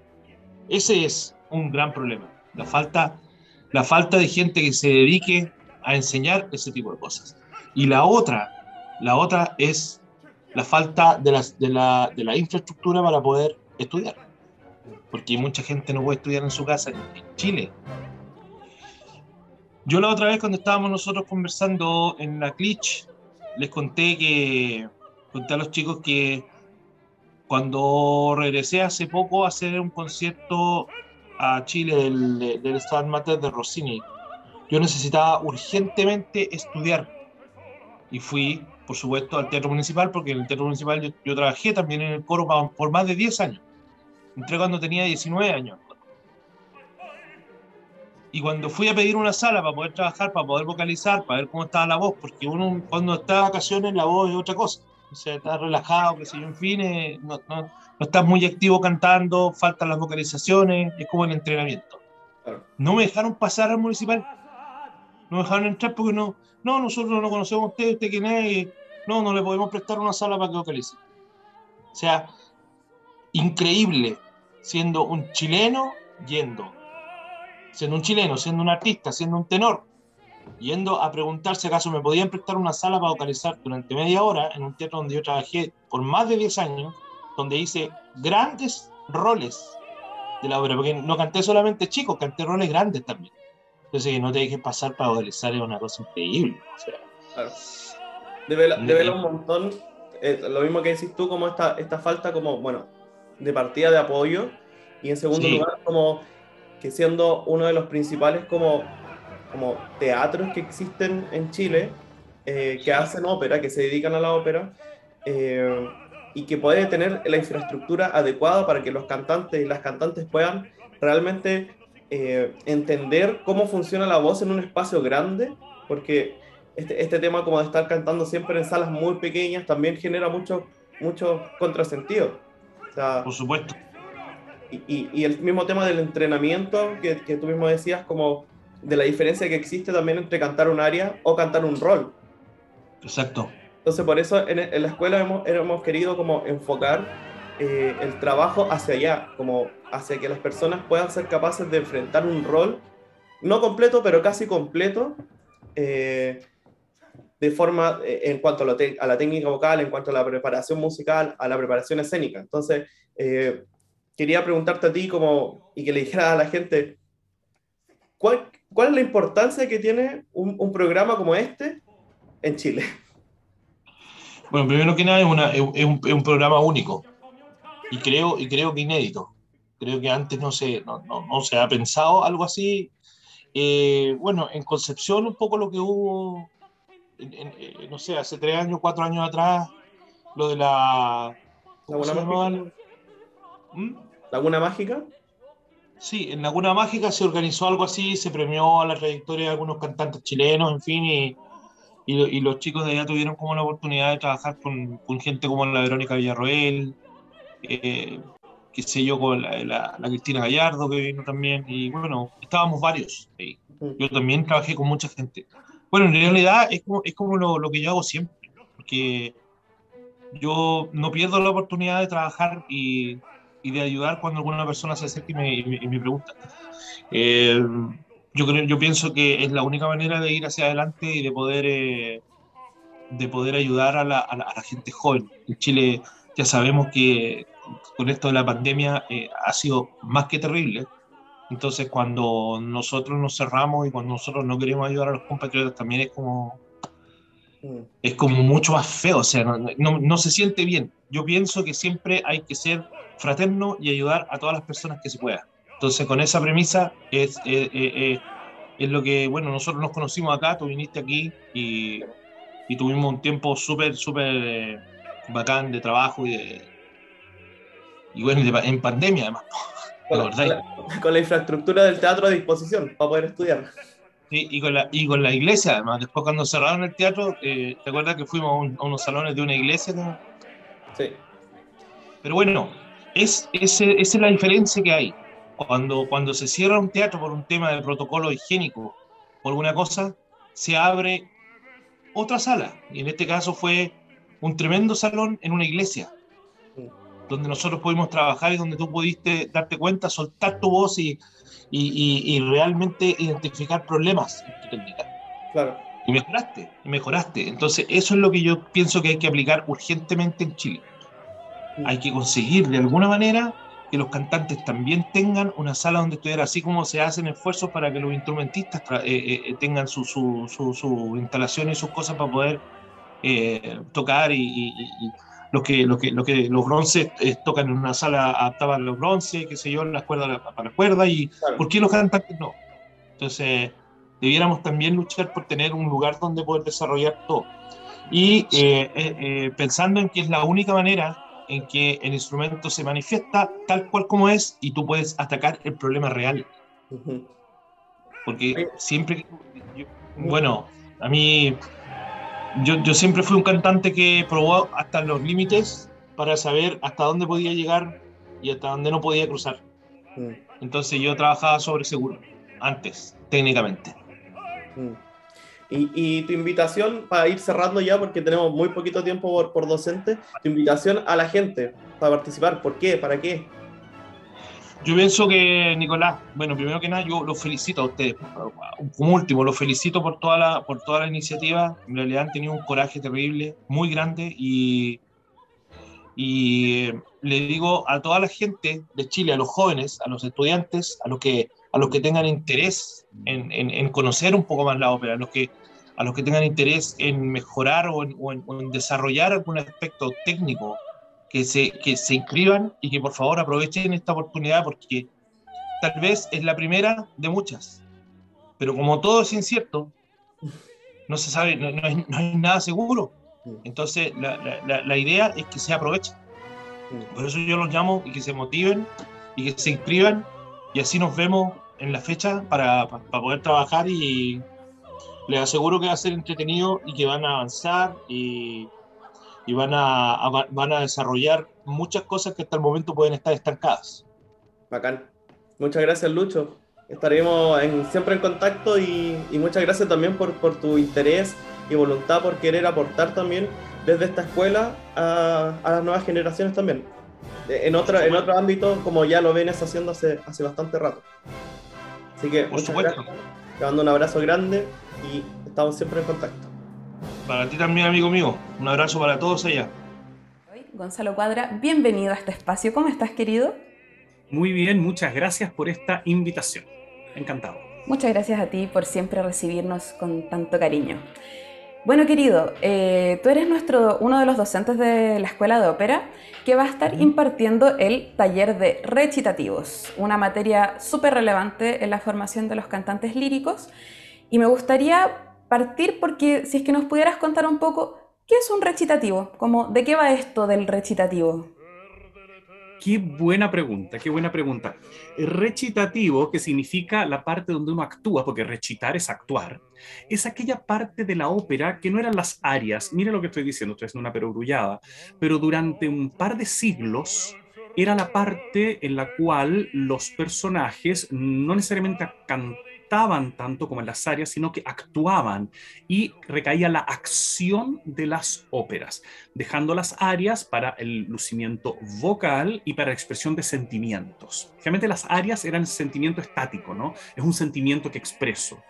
Ese es un gran problema, la falta, la falta de gente que se dedique a enseñar ese tipo de cosas. Y la otra la otra es la falta de, de, la, de la infraestructura para poder estudiar. Porque mucha gente no puede estudiar en su casa en, Chile. Yo la otra vez cuando estábamos nosotros conversando en la Clich, les conté que conté a los chicos que cuando regresé hace poco a hacer un concierto a Chile del, del Star de Rossini, yo necesitaba urgentemente estudiar y fui por supuesto, al Teatro Municipal, porque en el Teatro Municipal yo, trabajé también en el coro por, más de 10 años. Entré cuando tenía 19 años. Y cuando fui a pedir una sala para poder trabajar, para poder vocalizar, para ver cómo estaba la voz, porque uno cuando está de vacaciones la voz es otra cosa. O sea, está relajado, que sé yo, en fin, eh, no, no, no, estás muy activo cantando, faltan las vocalizaciones, es como el entrenamiento. No me dejaron pasar al municipal. No me dejaron entrar porque no, no, nosotros no conocemos a usted, usted quién es, no, no le podemos prestar una sala para que vocalice. O sea, increíble siendo un chileno yendo, siendo un chileno, siendo un artista, siendo un tenor, yendo a preguntar si acaso me podían prestar una sala para vocalizar durante media hora en un teatro donde yo trabajé por más de 10 años, donde hice grandes roles de la obra, porque no canté solamente chicos, canté roles grandes también. Entonces, que no te dejes pasar para vocalizar es una cosa increíble. O sea, claro. Debe, un montón, eh, lo mismo que decís tú, como esta, esta falta como, bueno, de partida de apoyo y en segundo lugar como que siendo uno de los principales como, como teatros que existen en Chile, eh, que hacen ópera, que se dedican a la ópera, eh, y que puede tener la infraestructura adecuada para que los cantantes y las cantantes puedan realmente eh, entender cómo funciona la voz en un espacio grande, porque este, este, tema como de estar cantando siempre en salas muy pequeñas también genera mucho, mucho contrasentido. Por supuesto. Y, y, el mismo tema del entrenamiento que, que, tú mismo decías, como de la diferencia que existe también entre cantar un área o cantar un rol. Exacto. Entonces por eso en, en la escuela hemos, hemos querido como enfocar eh, el trabajo hacia allá, como hacia que las personas puedan ser capaces de enfrentar un rol, no completo, pero casi completo, eh, de forma, eh, en cuanto a, a, la técnica vocal, en cuanto a la preparación musical, a la preparación escénica. Entonces, quería preguntarte a ti como, y que le dijeras a la gente, ¿cuál, cuál es la importancia que tiene un, un programa como este en Chile? Bueno, primero que nada es, una, es, un, es un programa único y creo, y creo que inédito. Creo que antes no se, no, no, se ha pensado algo así. Eh, bueno, en Concepción un poco lo que hubo, eh, no sé, hace tres años, cuatro años atrás, lo de la... ¿Mm? ¿Laguna Mágica? Sí, en Laguna Mágica se organizó algo así, se premió a la trayectoria de algunos cantantes chilenos, en fin, y, y, los chicos de allá tuvieron como la oportunidad de trabajar con, con gente como la Verónica Villarroel, eh, qué sé yo, con la, Cristina Gallardo que vino también, y bueno, estábamos varios ahí. Yo también trabajé con mucha gente. Bueno, en realidad es como, es como lo, lo, que yo hago siempre, porque yo no pierdo la oportunidad de trabajar y, y de ayudar cuando alguna persona se acerca y me, y me, pregunta. Eh, yo, creo, yo pienso que es la única manera de ir hacia adelante y de poder, eh, de poder ayudar a la, a la gente joven. En Chile ya sabemos que con esto de la pandemia eh, ha sido más que terrible. Entonces, cuando nosotros nos cerramos y cuando nosotros no queremos ayudar a los compatriotas, también es como, es como mucho más feo, o sea, no, no, se siente bien. Yo pienso que siempre hay que ser fraterno y ayudar a todas las personas que se pueda. Entonces, con esa premisa es, eh, eh, es lo que, bueno, nosotros nos conocimos acá, tú viniste aquí y, y tuvimos un tiempo súper, súper bacán de trabajo y de, y bueno, en pandemia además. Con la, con la, infraestructura del teatro a disposición para poder estudiar. Sí, y con, la, y con la iglesia, además. Después, cuando cerraron el teatro, eh, ¿te acuerdas que fuimos a, unos salones de una iglesia? Sí. Pero bueno, es, esa es la diferencia que hay. Cuando, cuando se cierra un teatro por un tema de protocolo higiénico o alguna cosa, se abre otra sala. Y en este caso fue un tremendo salón en una iglesia, donde nosotros pudimos trabajar y donde tú pudiste darte cuenta, soltar tu voz y, y, realmente identificar problemas en tu técnica. Claro. Y mejoraste, y mejoraste. Entonces, eso es lo que yo pienso que hay que aplicar urgentemente en Chile. Hay que conseguir de alguna manera que los cantantes también tengan una sala donde estudiar, así como se hacen esfuerzos para que los instrumentistas eh, eh, eh, tengan su, su, su, instalación y sus cosas para poder tocar y, lo que, lo que, lo que los bronces tocan en una sala adaptada a los bronces, qué sé yo, las cuerdas para cuerdas, y ¿por qué los cantantes no? Entonces, debiéramos también luchar por tener un lugar donde poder desarrollar todo. Y pensando en que es la única manera en que el instrumento se manifiesta tal cual como es y tú puedes atacar el problema real. Porque siempre, bueno, a mí, yo, yo, siempre fui un cantante que probó hasta los límites para saber hasta dónde podía llegar y hasta dónde no podía cruzar. Entonces yo trabajaba sobre seguro, antes, técnicamente. Y, tu invitación, para ir cerrando ya, porque tenemos muy poquito tiempo por, por docente, tu invitación a la gente para participar, ¿por qué? ¿Para qué? Yo pienso que, Nicolás, bueno, primero que nada, yo los felicito a ustedes. Como último, los felicito por toda la, por toda la iniciativa. En realidad han tenido un coraje terrible, muy grande, y, y eh, le digo a toda la gente de Chile, a los jóvenes, a los estudiantes, a los que a los que tengan interés en, conocer un poco más la ópera, a los que, a los que tengan interés en mejorar o en, desarrollar algún aspecto técnico, que se, que se inscriban y que por favor aprovechen esta oportunidad porque tal vez es la primera de muchas. Pero como todo es incierto, no se sabe, no, hay, nada seguro. Entonces la, la, la, idea es que se aprovechen. Por eso yo los llamo y que se motiven y que se inscriban y así nos vemos en la fecha para, para, poder trabajar y les aseguro que va a ser entretenido y que van a avanzar y, y van, a, van a desarrollar muchas cosas que hasta el momento pueden estar estancadas. Bacán. Muchas gracias, Lucho. Estaremos siempre en contacto y, y, muchas gracias también por, por tu interés y voluntad por querer aportar también desde esta escuela a, a las nuevas generaciones también. En otro, en otro ámbito, como ya lo vienes haciendo hace, hace bastante rato. Así que, por supuesto. Te mando un abrazo grande y estamos siempre en contacto. Para ti también, amigo mío. Un abrazo para todos allá. Gonzalo Cuadra, bienvenido a este espacio. ¿Cómo estás, querido? Muy bien, muchas gracias por esta invitación. Encantado. Muchas gracias a ti por siempre recibirnos con tanto cariño. Bueno, querido, eh, tú eres nuestro, uno de los docentes de la Escuela de Ópera que va a estar impartiendo el taller de recitativos, una materia súper relevante en la formación de los cantantes líricos. Y me gustaría partir porque si es que nos pudieras contar un poco, ¿qué es un recitativo? Como, ¿De qué va esto del recitativo? Qué buena pregunta, qué buena pregunta. Recitativo, que significa la parte donde uno actúa, porque recitar es actuar, es aquella parte de la ópera que no eran las arias. Mira lo que estoy diciendo, estoy haciendo una perogrullada, pero durante un par de siglos era la parte en la cual los personajes no necesariamente cantaban, tanto como en las áreas, sino que actuaban y recaía la acción de las óperas, dejando las áreas para el lucimiento vocal y para expresión de sentimientos. Realmente las áreas eran sentimiento estático, ¿no? Es un sentimiento que expreso.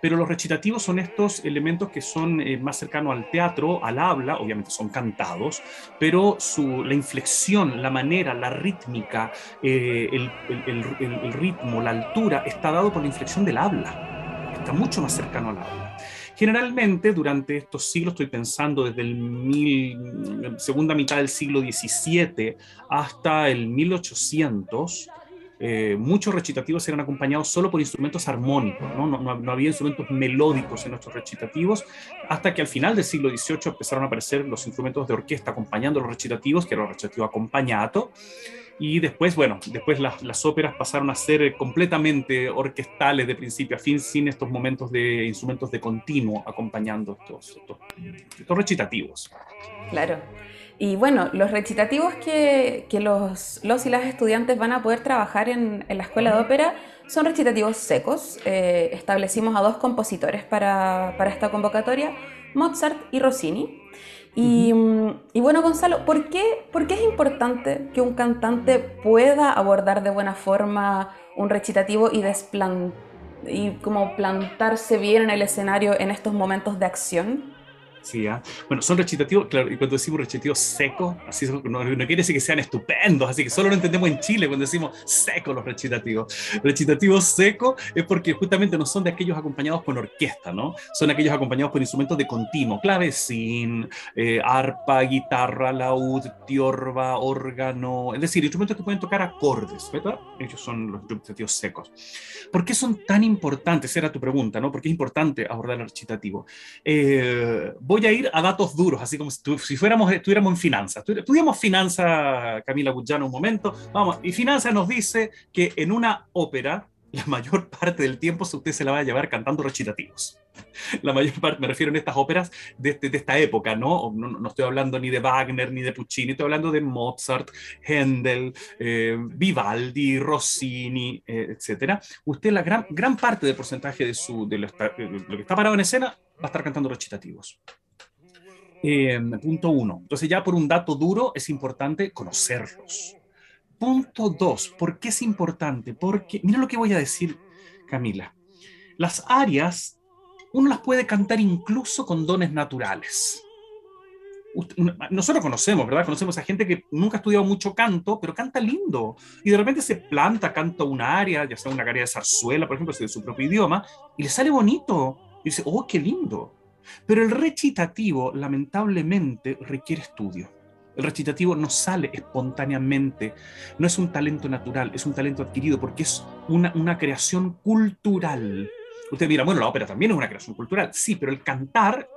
Pero los recitativos son estos elementos que son eh, más cercanos al teatro, al habla, obviamente son cantados, pero su, la inflexión, la manera, la rítmica, eh, el, ritmo, la altura, está dado por la inflexión de habla, está mucho más cercano al habla. Generalmente, durante estos siglos, estoy pensando desde el segunda mitad del siglo XVII hasta el 1800, eh, muchos recitativos eran acompañados solo por instrumentos armónicos, no, había instrumentos melódicos en nuestros recitativos, hasta que al final del siglo XVIII empezaron a aparecer los instrumentos de orquesta acompañando los recitativos, que era el recitativo acompañato, y después, bueno, después las, óperas pasaron a ser completamente orquestales de principio a fin, sin estos momentos de instrumentos de continuo acompañando estos, estos, recitativos. Claro. Y bueno, los recitativos que, los, los y las estudiantes van a poder trabajar en, en la escuela de ópera son recitativos secos. Eh, establecimos a dos compositores para, para esta convocatoria, Mozart y Rossini. Y, bueno, Gonzalo, ¿por qué, ¿por qué es importante que un cantante pueda abordar de buena forma un recitativo y, y como plantarse bien en el escenario en estos momentos de acción? ¿Ah? Bueno, son recitativos, claro, y cuando decimos recitativos secos, así no, no, quiere decir que sean estupendos, así que solo lo entendemos en Chile cuando decimos secos los recitativos. Recitativos secos es porque justamente no son de aquellos acompañados con orquesta, ¿no? Son aquellos acompañados por instrumentos de continuo, clavecín, eh, arpa, guitarra, laúd, tiorba, órgano, es decir, instrumentos que pueden tocar acordes, ¿verdad? Ellos son los recitativos secos. ¿Por qué son tan importantes? Era tu pregunta, ¿no? ¿Por qué es importante abordar el recitativo? Eh, voy a ir a datos duros, así como si, fuéramos, estuviéramos en finanzas. Estudiamos finanzas, Camila Guyano, un momento. Vamos, y finanzas nos dice que en una ópera, la mayor parte del tiempo usted se la va a llevar cantando recitativos. La mayor parte, me refiero en estas óperas de, este, de esta época, ¿no? ¿no? ¿no? estoy hablando ni de Wagner ni de Puccini, estoy hablando de Mozart, Händel, eh, Vivaldi, Rossini, eh, etc. Usted, la gran, gran parte del porcentaje de, su, de lo, de lo que está parado en escena va a estar cantando recitativos. Eh, punto uno. Entonces ya por un dato duro es importante conocerlos. Punto dos. ¿Por qué es importante? Porque, mira lo que voy a decir, Camila. Las arias, uno las puede cantar incluso con dones naturales. Nosotros conocemos, ¿verdad? Conocemos a gente que nunca ha estudiado mucho canto, pero canta lindo. Y de repente se planta, canta una aria, ya sea una aria de zarzuela, por ejemplo, de su propio idioma, y le sale bonito. Y dice, oh, qué lindo. Pero el recitativo, lamentablemente, requiere estudio. El recitativo no sale espontáneamente, no es un talento natural, es un talento adquirido porque es una, una creación cultural. Usted dirá, bueno, la ópera también es una creación cultural, sí, pero el cantar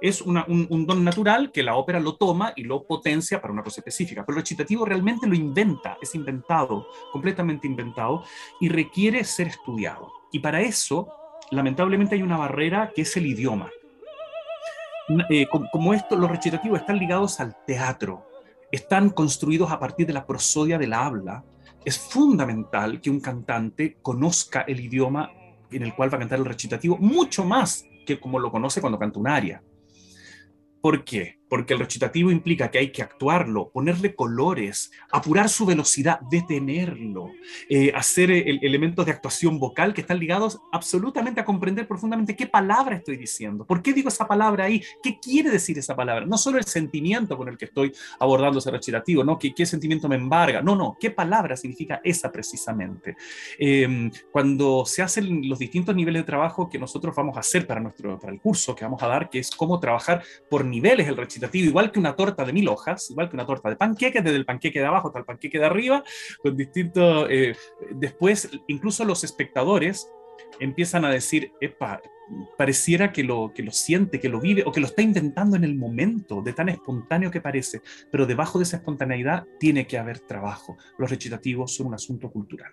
es un, un, don natural que la ópera lo toma y lo potencia para una cosa específica. Pero el recitativo realmente lo inventa, es inventado, completamente inventado, y requiere ser estudiado. Y para eso, lamentablemente, hay una barrera que es el idioma. Eh, como esto, los recitativos están ligados al teatro, están construidos a partir de la prosodia del habla, es fundamental que un cantante conozca el idioma en el cual va a cantar el recitativo, mucho más que como lo conoce cuando canta un aria. ¿Por qué? Porque el recitativo implica que hay que actuarlo, ponerle colores, apurar su velocidad, detenerlo, eh, hacer elementos de actuación vocal que están ligados absolutamente a comprender profundamente qué palabra estoy diciendo, por qué digo esa palabra ahí, qué quiere decir esa palabra. No solo el sentimiento con el que estoy abordando ese recitativo, ¿no? ¿Qué, qué sentimiento me embarga? No, no, qué palabra significa esa precisamente. Em, cuando se hacen los distintos niveles de trabajo que nosotros vamos a hacer para, nuestro, para el curso que vamos a dar, que es cómo trabajar por niveles el recitativo, igual que una torta de mil hojas, igual que una torta de panqueques, desde el panqueque de abajo hasta el panqueque de arriba, con distintos... Eh, después, incluso los espectadores empiezan a decir, epa, pareciera que lo, que lo siente, que lo vive o que lo está intentando en el momento, de tan espontáneo que parece, pero debajo de esa espontaneidad tiene que haber trabajo. Los recitativos son un asunto cultural.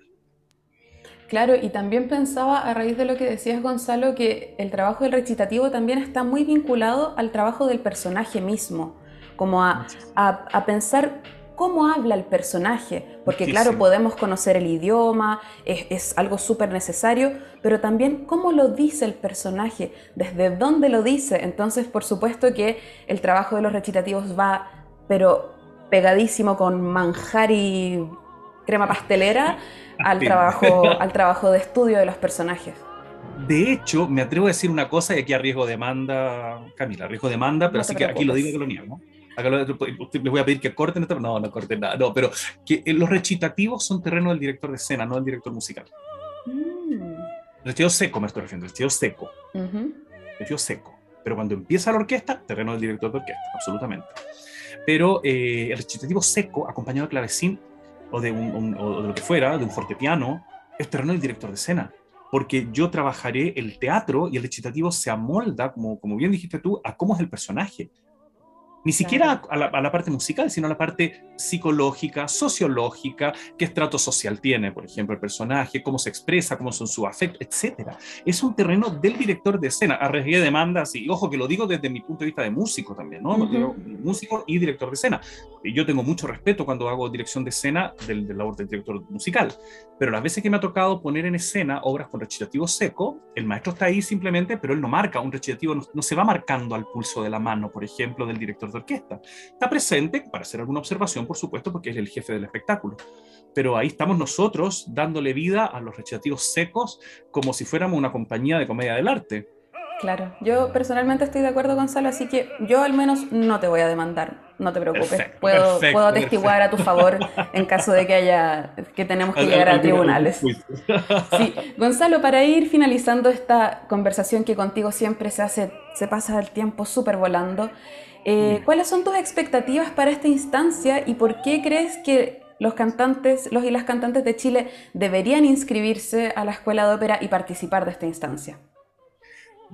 Claro, y también pensaba a raíz de lo que decías Gonzalo que el trabajo del recitativo también está muy vinculado al trabajo del personaje mismo, como a, a, pensar cómo habla el personaje, porque claro, podemos conocer el idioma, es, es algo súper necesario, pero también cómo lo dice el personaje, desde dónde lo dice. Entonces, por supuesto que el trabajo de los recitativos va, pero pegadísimo con manjar y crema pastelera al trabajo, al trabajo de estudio de los personajes. De hecho, me atrevo a decir una cosa y aquí arriesgo demanda, Camila, arriesgo demanda, pero así que aquí lo digo que lo niego. Acá lo, les voy a pedir que corten esto, no, no corten nada, no, pero que eh, los recitativos son terreno del director de escena, no del director musical. Mm. Recitativo seco me estoy refiriendo, recitativo seco. Uh seco. Pero cuando empieza la orquesta, terreno del director de orquesta, absolutamente. Pero eh, el recitativo seco, acompañado de clavecín, o de, un, o de lo que fuera, de un fortepiano, es terreno del director de escena. Porque yo trabajaré el teatro y el recitativo se amolda, como, como bien dijiste tú, a cómo es el personaje. Ni siquiera a la, parte musical, sino a la parte psicológica, sociológica, qué estrato social tiene, por ejemplo, el personaje, cómo se expresa, cómo son sus afectos, etc. Es un terreno del director de escena. Arriesgué demandas, y ojo que lo digo desde mi punto de vista de músico también, ¿no? músico y director de escena. Yo tengo mucho respeto cuando hago dirección de escena del, del labor del director musical, pero las veces que me ha tocado poner en escena obras con recitativo seco, el maestro está ahí simplemente, pero él no marca, un recitativo no, no se va marcando al pulso de la mano, por ejemplo, del director de orquesta. Está presente para hacer alguna observación, por supuesto, porque es el jefe del espectáculo. Pero ahí estamos nosotros dándole vida a los recitativos secos como si fuéramos una compañía de comedia del arte. Claro, yo personalmente estoy de acuerdo, Gonzalo, así que yo al menos no te voy a demandar, no te preocupes. puedo, puedo atestiguar a tu favor en caso de que haya que tenemos que llegar a tribunales. Sí, Gonzalo, para ir finalizando esta conversación que contigo siempre se hace, se pasa el tiempo súper volando. Eh, ¿Cuáles son tus expectativas para esta instancia y por qué crees que los cantantes, los y las cantantes de Chile deberían inscribirse a la escuela de ópera y participar de esta instancia?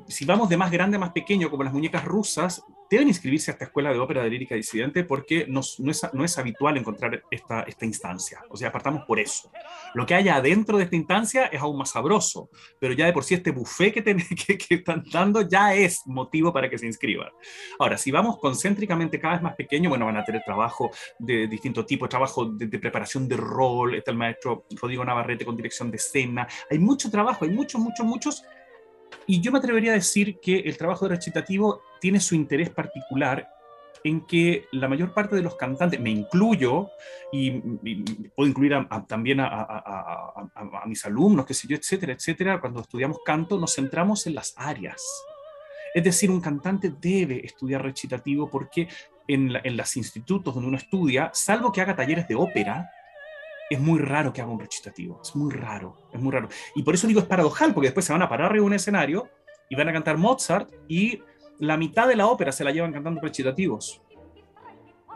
Si vamos de más grande a más pequeño, como las muñecas rusas, deben inscribirse a esta escuela de ópera de lírica disidente porque no, es, habitual encontrar esta, instancia. O sea, apartamos por eso. Lo que haya adentro de esta instancia es aún más sabroso, pero ya de por sí este buffet que, que, que, están dando ya es motivo para que se inscriban. Ahora, si vamos concéntricamente cada vez más pequeño, bueno, van a tener trabajo de distinto tipo, trabajo de, de preparación de rol, está el maestro Rodrigo Navarrete con dirección de escena, hay mucho trabajo, hay muchos, muchos, muchos y yo me atrevería a decir que el trabajo de recitativo tiene su interés particular en que la mayor parte de los cantantes, me incluyo, y, puedo incluir también a, mis alumnos, qué sé yo, etcétera, etcétera, cuando estudiamos canto nos centramos en las áreas. Es decir, un cantante debe estudiar recitativo porque en, en los institutos donde uno estudia, salvo que haga talleres de ópera, es muy raro que haga un recitativo, es muy raro, es muy raro. Y por eso digo es paradojal, porque después se van a parar arriba un escenario y van a cantar Mozart y la mitad de la ópera se la llevan cantando recitativos.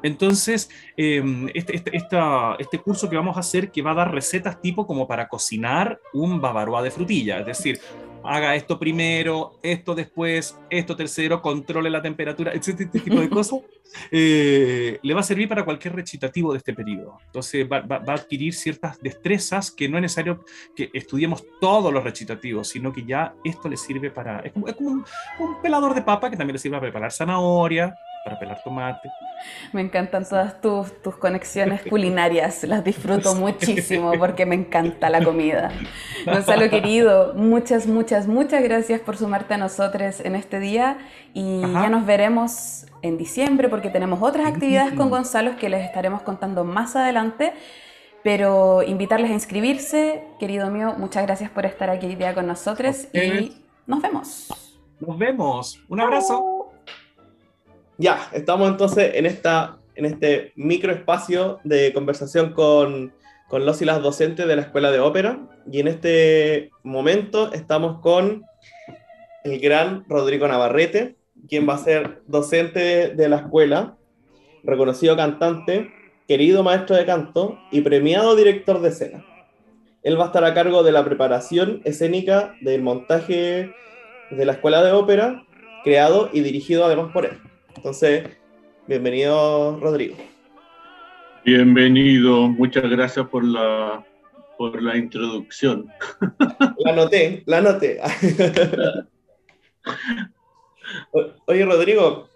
Entonces, em, este, este, este, curso que vamos a hacer, que va a dar recetas tipo como para cocinar un bavaroa de frutilla, es decir, haga esto primero, esto después, esto tercero, controle la temperatura, este tipo de cosas, eh, le va a servir para cualquier recitativo de este periodo. Entonces va, a adquirir ciertas destrezas que no es necesario que estudiemos todos los recitativos, sino que ya esto le sirve para... Es como, un, un pelador de papa que también le sirve para preparar zanahoria, para pelar tomate. Me encantan todas tus, tus conexiones culinarias, las disfruto muchísimo porque me encanta la comida. Gonzalo querido, muchas, muchas, muchas gracias por sumarte a nosotros en este día y ya nos veremos en diciembre porque tenemos otras actividades con Gonzalo que les estaremos contando más adelante. Pero invitarles a inscribirse, querido mío, muchas gracias por estar aquí hoy día con nosotros y nos vemos. Nos vemos. Un abrazo. Ya, estamos entonces en, esta, en este microespacio de conversación con, con los y las docentes de la Escuela de Ópera. Y en este momento estamos con el gran Rodrigo Navarrete, quien va a ser docente de, la escuela, reconocido cantante, querido maestro de canto y premiado director de escena. Él va a estar a cargo de la preparación escénica del montaje de la escuela de ópera, creado y dirigido además por él. Entonces, bienvenido, Rodrigo. Bienvenido, muchas gracias por la, por la introducción. La noté, la noté. Oye, Rodrigo,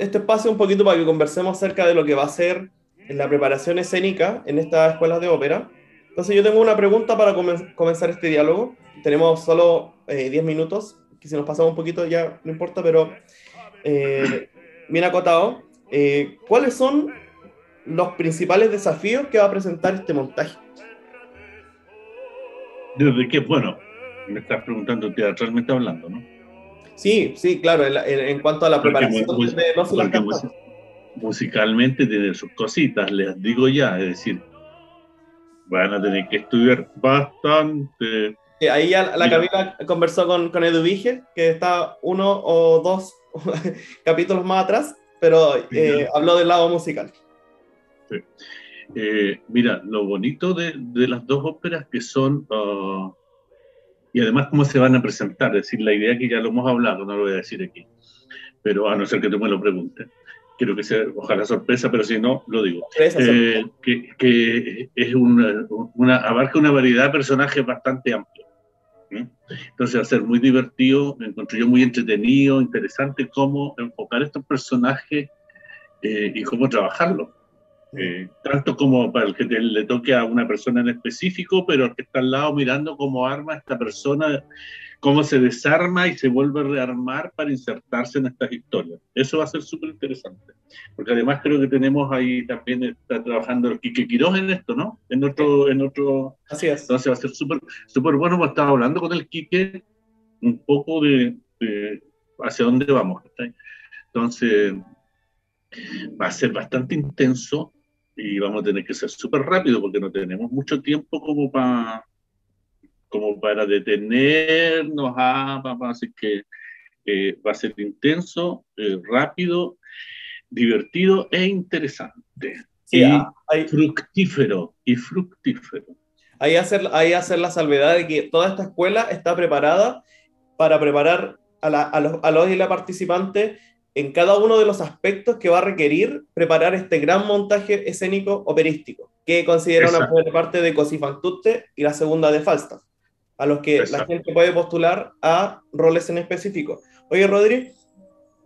este espacio un poquito para que conversemos acerca de lo que va a ser la preparación escénica en estas escuelas de ópera. Entonces yo tengo una pregunta para comenzar este diálogo. Tenemos solo 10 eh, minutos, que si nos pasamos un poquito ya no importa, pero eh, bien acotado, eh, ¿cuáles son los principales desafíos que va a presentar este montaje? Desde que, bueno, me estás preguntando teatralmente hablando, ¿no? Sí, sí, claro, en, cuanto a la preparación de los Musicalmente tiene sus cositas, les digo ya, es decir, van a tener que estudiar bastante. ahí ya la Camila conversó con, con Edu Vige, que está uno o dos capítulos más atrás, pero eh, habló del lado musical. Eh, mira, lo bonito de, de, las dos óperas que son, ah, y además cómo se van a presentar, es decir, la idea que ya lo hemos hablado, no lo voy a decir aquí, pero a no ser que tú me lo preguntes, quiero que sea, ojalá sorpresa, pero si no, lo digo. Eh, que, que, es una, una, abarca una variedad de personajes bastante amplia. Entonces va a ser muy divertido, me encontré yo muy entretenido, interesante cómo enfocar estos personajes eh, y cómo trabajarlos. Eh, tanto como para el que le toque a una persona en específico, pero el que está al lado mirando cómo arma esta persona cómo se desarma y se vuelve a rearmar para insertarse en estas historias. Eso va a ser súper interesante, porque además creo que tenemos ahí también, está trabajando el Quique Quiroz en esto, ¿no? En otro... En otro Así es. Entonces va a ser súper súper bueno, hemos estado hablando con el Quique un poco de, hacia dónde vamos. Entonces va a ser bastante intenso y vamos a tener que ser súper rápido porque no tenemos mucho tiempo como para como para detenernos, ah, así que eh, va a ser intenso, eh, rápido, divertido e interesante. y ah, fructífero, y fructífero. Ahí hacer, ahí hacer la salvedad de que toda esta escuela está preparada para preparar a, la, a, los, a los y la participante en cada uno de los aspectos que va a requerir preparar este gran montaje escénico operístico, que considera una primera parte de Cosifantute y la segunda de Falstaff a los que la gente puede postular a roles en específico. Oye, Rodri,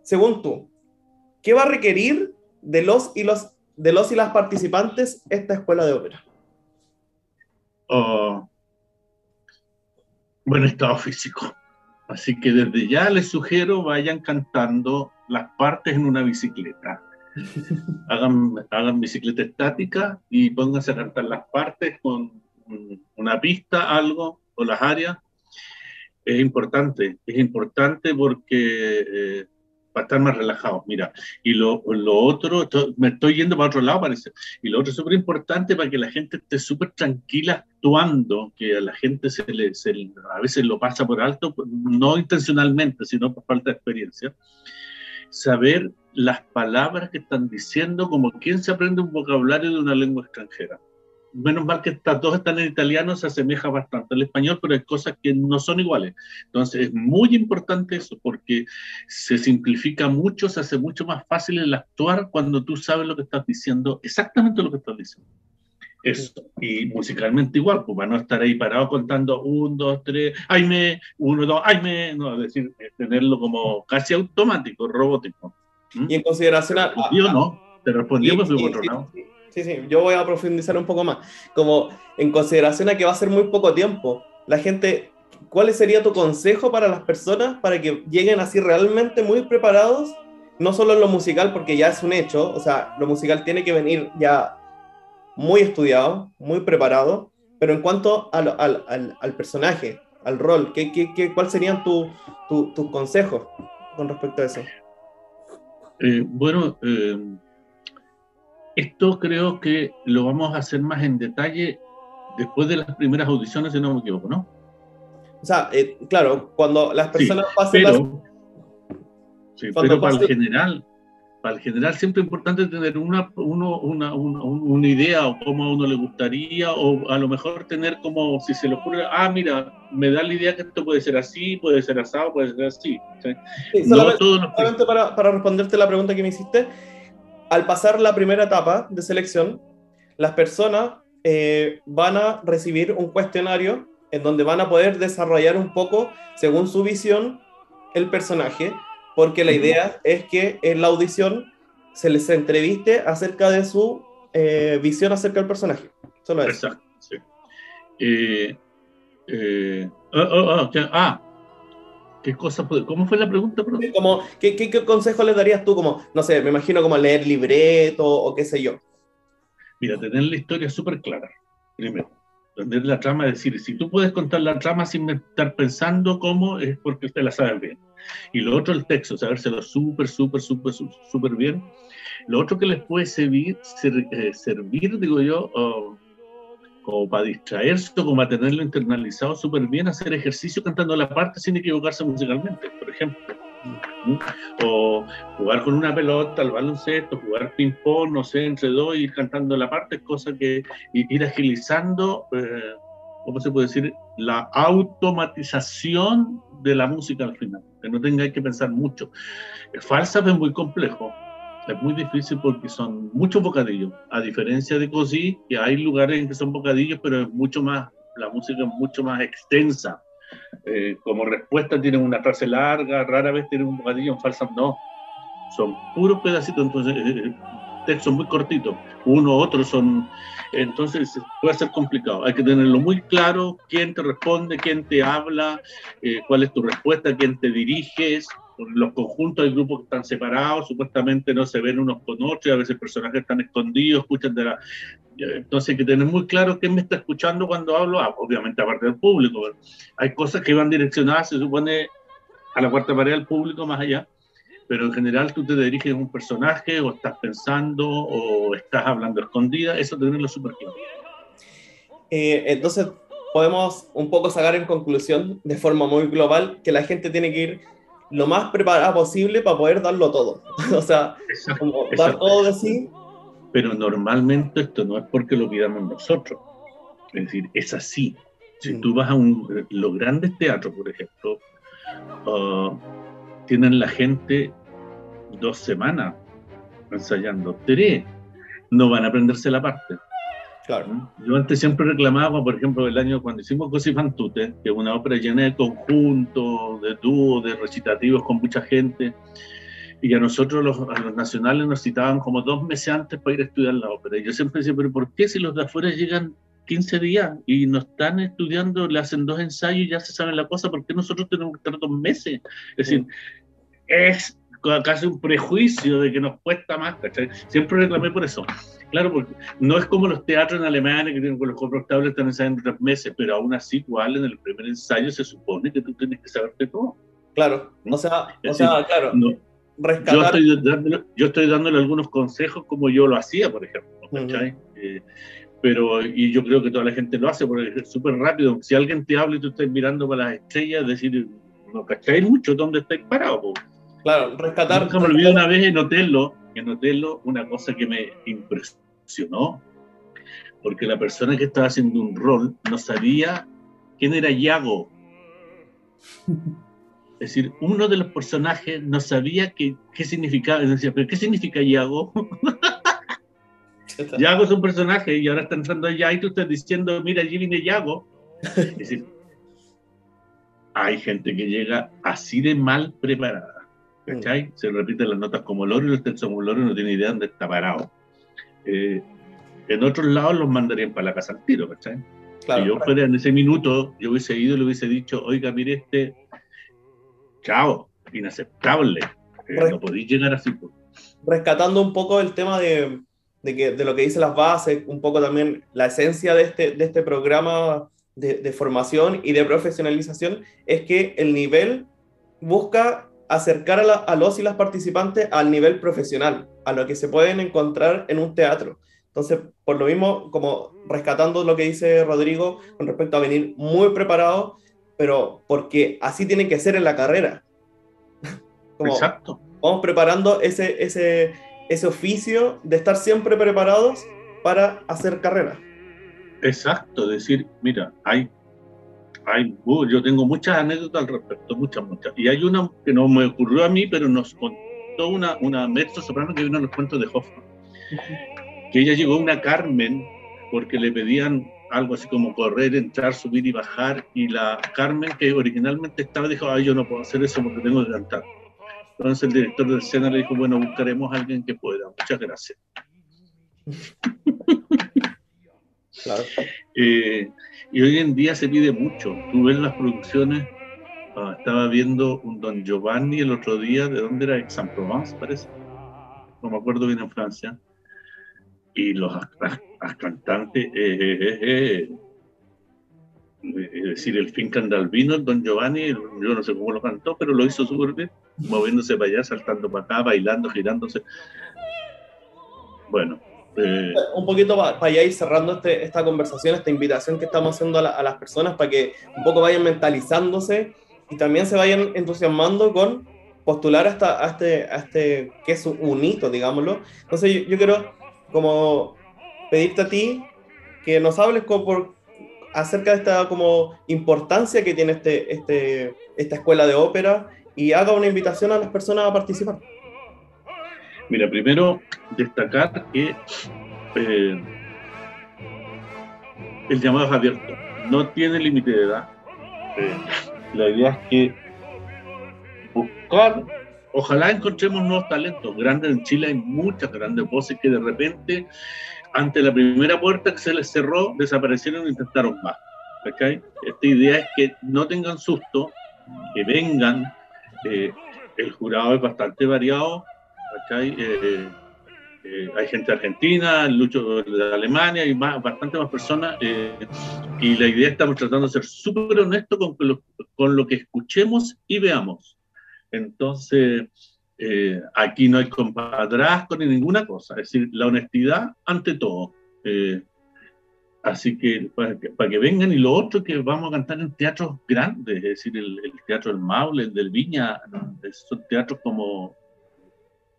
según tú, ¿qué va a requerir de los y, los, de los y las participantes esta escuela de ópera? Oh, buen estado físico. Así que desde ya les sugiero vayan cantando las partes en una bicicleta. hagan, hagan bicicleta estática y pónganse a cantar las partes con una pista, algo, o las áreas, es importante, es importante porque eh, para estar más relajados, mira, y lo, lo otro, me estoy yendo para otro lado parece, y lo otro súper importante para que la gente esté súper tranquila actuando, que a la gente se le, se, a veces lo pasa por alto, no intencionalmente, sino por falta de experiencia, saber las palabras que están diciendo como quien se aprende un vocabulario de una lengua extranjera menos mal que estas dos están en italiano, se asemeja bastante al español, pero hay cosas que no son iguales. Entonces es muy importante eso, porque se simplifica mucho, se hace mucho más fácil el actuar cuando tú sabes lo que estás diciendo, exactamente lo que estás diciendo. Eso. Y musicalmente igual, pues para no estar ahí parado contando un, dos, tres, ay me, uno, dos, ay me, no, es decir, tenerlo como casi automático, robótico. ¿Mm? Y en consideración a... Yo no, te respondimos de otro lado. Sí, sí, yo voy a profundizar un poco más. Como en consideración a que va a ser muy poco tiempo, la gente, ¿cuál sería tu consejo para las personas para que lleguen así realmente muy preparados? No solo en lo musical, porque ya es un hecho, o sea, lo musical tiene que venir ya muy estudiado, muy preparado, pero en cuanto al, al, al, personaje, al rol, ¿qué, qué, qué ¿cuáles serían tus tu, consejos con respecto a eso? Eh, bueno, eh, esto creo que lo vamos a hacer más en detalle después de las primeras audiciones, si no me equivoco, ¿no? O sea, eh, claro, cuando las personas pasen pero, sí, pero para el general, para el general siempre es importante tener una, uno, una, una, una, idea o cómo a uno le gustaría, o a lo mejor tener como, si se le ocurre, ah, mira, me da la idea que esto puede ser así, puede ser asado, puede ser así. ¿sí? solamente, solamente para, para responderte la pregunta que me hiciste, al pasar la primera etapa de selección, las personas eh, van a recibir un cuestionario en donde van a poder desarrollar un poco, según su visión, el personaje, porque la idea es que en la audición se les entreviste acerca de su eh, visión acerca del personaje. Solo eso. Exacto, sí. Eh, oh, oh, oh, ah, ¿Qué cosa ¿Cómo fue la pregunta? Como, ¿qué, qué, qué consejo le darías tú? Como, no sé, me imagino como leer libreto o qué sé yo. Mira, tener la historia súper clara, primero. Tener la trama, es decir, si tú puedes contar la trama sin estar pensando cómo, es porque usted la sabe bien. Y lo otro, el texto, sabérselo súper, súper, súper, súper bien. Lo otro que les puede servir, eh, servir digo yo, como para distraerse o como para tenerlo internalizado súper bien, hacer ejercicio cantando la parte sin equivocarse musicalmente, por ejemplo. O jugar con una pelota, al baloncesto, jugar ping-pong, no sé, entre dos, ir cantando la parte, cosa que ir agilizando, eh, ¿cómo se puede decir? La automatización de la música al final, que no tengáis que pensar mucho. Falsa es muy complejo, Es muy difícil porque son muchos bocadillos, a diferencia de Cosí, que hay lugares en que son bocadillos, pero es mucho más, la música es mucho más extensa. Eh, como respuesta tienen una frase larga, rara vez tienen un bocadillo en falsa, no. Son puros pedacitos, entonces eh, eh, textos muy cortitos. Uno, otro son. Entonces puede ser complicado. Hay que tenerlo muy claro: quién te responde, quién te habla, cuál es tu respuesta, quién te diriges. Los conjuntos hay grupos que están separados, supuestamente no se ven unos con otros, a veces personajes están escondidos, escuchan de la. Entonces hay que tener muy claro quién me está escuchando cuando hablo, ah, obviamente aparte del público. Pero hay cosas que van direccionadas, se supone, a la cuarta pared del público más allá pero en general tú te diriges a un personaje o estás pensando o estás hablando escondida, eso tenerlo súper claro. Eh, entonces, podemos un poco sacar en conclusión, de forma muy global, que la gente tiene que ir lo más preparada posible para poder darlo todo. o sea, como dar todo de sí. Pero normalmente esto no es porque lo pidamos nosotros. Es decir, es así. Si mm. tú vas a un, los grandes teatros, por ejemplo, uh, tienen la gente dos semanas ensayando, tres, no van a aprenderse la parte. Claro. Yo antes siempre reclamaba, por ejemplo, el año cuando hicimos Così fan tutte, que es una ópera llena de conjuntos, de dúos, de recitativos con mucha gente, y a nosotros los, a los nacionales nos citaban como dos meses antes para ir a estudiar la ópera. Y yo siempre decía, pero ¿por qué si los de afuera llegan 15 días y no están estudiando, le hacen dos ensayos y ya se saben la cosa, ¿por qué nosotros tenemos que estar dos meses? Es decir, es casi un prejuicio de que nos cuesta más, ¿cachai? Siempre reclamé por eso. Claro, porque no es como los teatros en Alemania que tienen con los cobros estables están ensayando tres meses, pero aún así, igual en el primer ensayo se supone que tú tienes que saberte todo. Claro, o sea, o sea claro, rescatar... yo, estoy dándole, yo estoy dándole algunos consejos como yo lo hacía, por ejemplo, ¿cachai? Eh, pero y yo creo que toda la gente lo hace porque es súper rápido. Si alguien te habla y tú estás mirando para las estrellas, decir, no cacháis mucho dónde estáis parados. Claro, rescatar. Nunca me olvidé una vez en Otelo, en Otelo, una cosa que me impresionó, porque la persona que estaba haciendo un rol no sabía quién era Yago. Es decir, uno de los personajes no sabía qué, qué significaba. Decía, ¿pero qué significa Yago? Yago es un personaje y ahora está entrando allá y tú estás diciendo, mira, allí viene Yago. Es decir, hay gente que llega así de mal preparada. ¿Cachai? Se repiten las notas como loro y los textos como loro y no tiene idea dónde está parado. Eh, en otros lados los mandarían para la casa al tiro, ¿cachai? si yo fuera en ese minuto, yo hubiese ido y le hubiese dicho, oiga, mire este, chao, inaceptable, eh, no podéis llegar así. Pues". Rescatando un poco el tema de, de, que, de lo que dice las bases, un poco también la esencia de este, de este programa de, de formación y de profesionalización, es que el nivel busca acercar a, los y las participantes al nivel profesional, a lo que se pueden encontrar en un teatro. Entonces, por lo mismo, como rescatando lo que dice Rodrigo con respecto a venir muy preparado, pero porque así tiene que ser en la carrera. Exacto. Vamos preparando ese, ese, ese oficio de estar siempre preparados para hacer carrera. Exacto, decir, mira, hay Uh, yo tengo muchas anécdotas al respecto, muchas, muchas. Y hay una que no me ocurrió a mí, pero nos contó una, una maestra soprano que vino a los cuentos de Hoffman. Que ella llegó a una Carmen porque le pedían algo así como correr, entrar, subir y bajar. Y la Carmen, que originalmente estaba, dijo, ay, yo no puedo hacer eso porque tengo que cantar. Entonces el director de escena le dijo, bueno, buscaremos a alguien que pueda. Muchas gracias. Claro. Eh, y hoy en día se pide mucho. Tú ves las producciones, ah, estaba viendo un Don Giovanni el otro día, ¿de dónde era? Aix-en-Provence, parece. No me acuerdo bien en Francia. Y los cantantes, eh, eh, eh, es decir, el Fincan Dalvino, el Don Giovanni, yo no sé cómo lo cantó, pero lo hizo súper bien, moviéndose para allá, saltando para acá, bailando, girándose. Bueno, eh, un poquito para ya ir cerrando este, esta conversación, esta invitación que estamos haciendo a, las personas para que un poco vayan mentalizándose y también se vayan entusiasmando con postular hasta, a, este, a este, que es un hito, digámoslo. Entonces yo, quiero como pedirte a ti que nos hables por, acerca de esta como importancia que tiene este, este, esta escuela de ópera y haga una invitación a las personas a participar. Mira, primero destacar que eh, el llamado es abierto, no tiene límite de edad. Eh, la idea es que buscar, ojalá encontremos nuevos talentos. Grandes en Chile hay muchas grandes voces que de repente, ante la primera puerta que se les cerró, desaparecieron e intentaron más. ¿okay? Esta idea es que no tengan susto, que vengan. Eh, el jurado es bastante variado. ¿Okay? Eh, eh, hay gente argentina, Lucho de Alemania y más, bastante más personas. Eh, y la idea estamos tratando de ser súper honestos con, lo, con lo que escuchemos y veamos. Entonces, eh, aquí no hay compadrazgo ni ninguna cosa, es decir, la honestidad ante todo. así que para, que vengan y lo otro que vamos a cantar en teatros grandes, es decir, el, el Teatro del Maule, el del Viña, son teatros como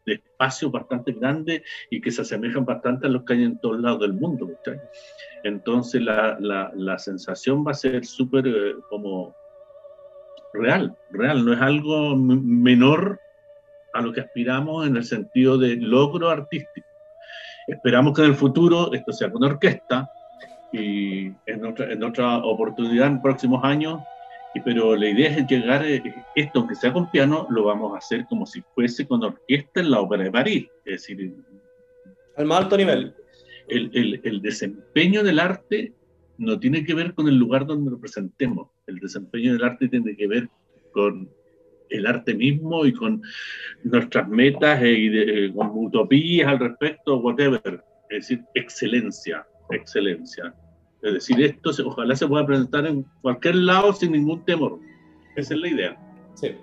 de espacios bastante grandes y que se asemejan bastante a los que hay en todos lados del mundo. Entonces la, la, la, sensación va a ser súper eh, como real, real, no es algo menor a lo que aspiramos en el sentido de logro artístico. Esperamos que en el futuro esto sea con orquesta y en otra, en otra oportunidad en próximos años pero la idea es llegar, eh, esto aunque sea con piano, lo vamos a hacer como si fuese con orquesta en la ópera de París. Es decir, al más alto nivel. El, el, el, desempeño del arte no tiene que ver con el lugar donde lo presentemos. El desempeño del arte tiene que ver con el arte mismo y con nuestras metas y de, con utopías al respecto, whatever. Es decir, excelencia, excelencia. Es decir, esto ojalá se pueda presentar en cualquier lado sin ningún temor. Esa es la idea. Sí.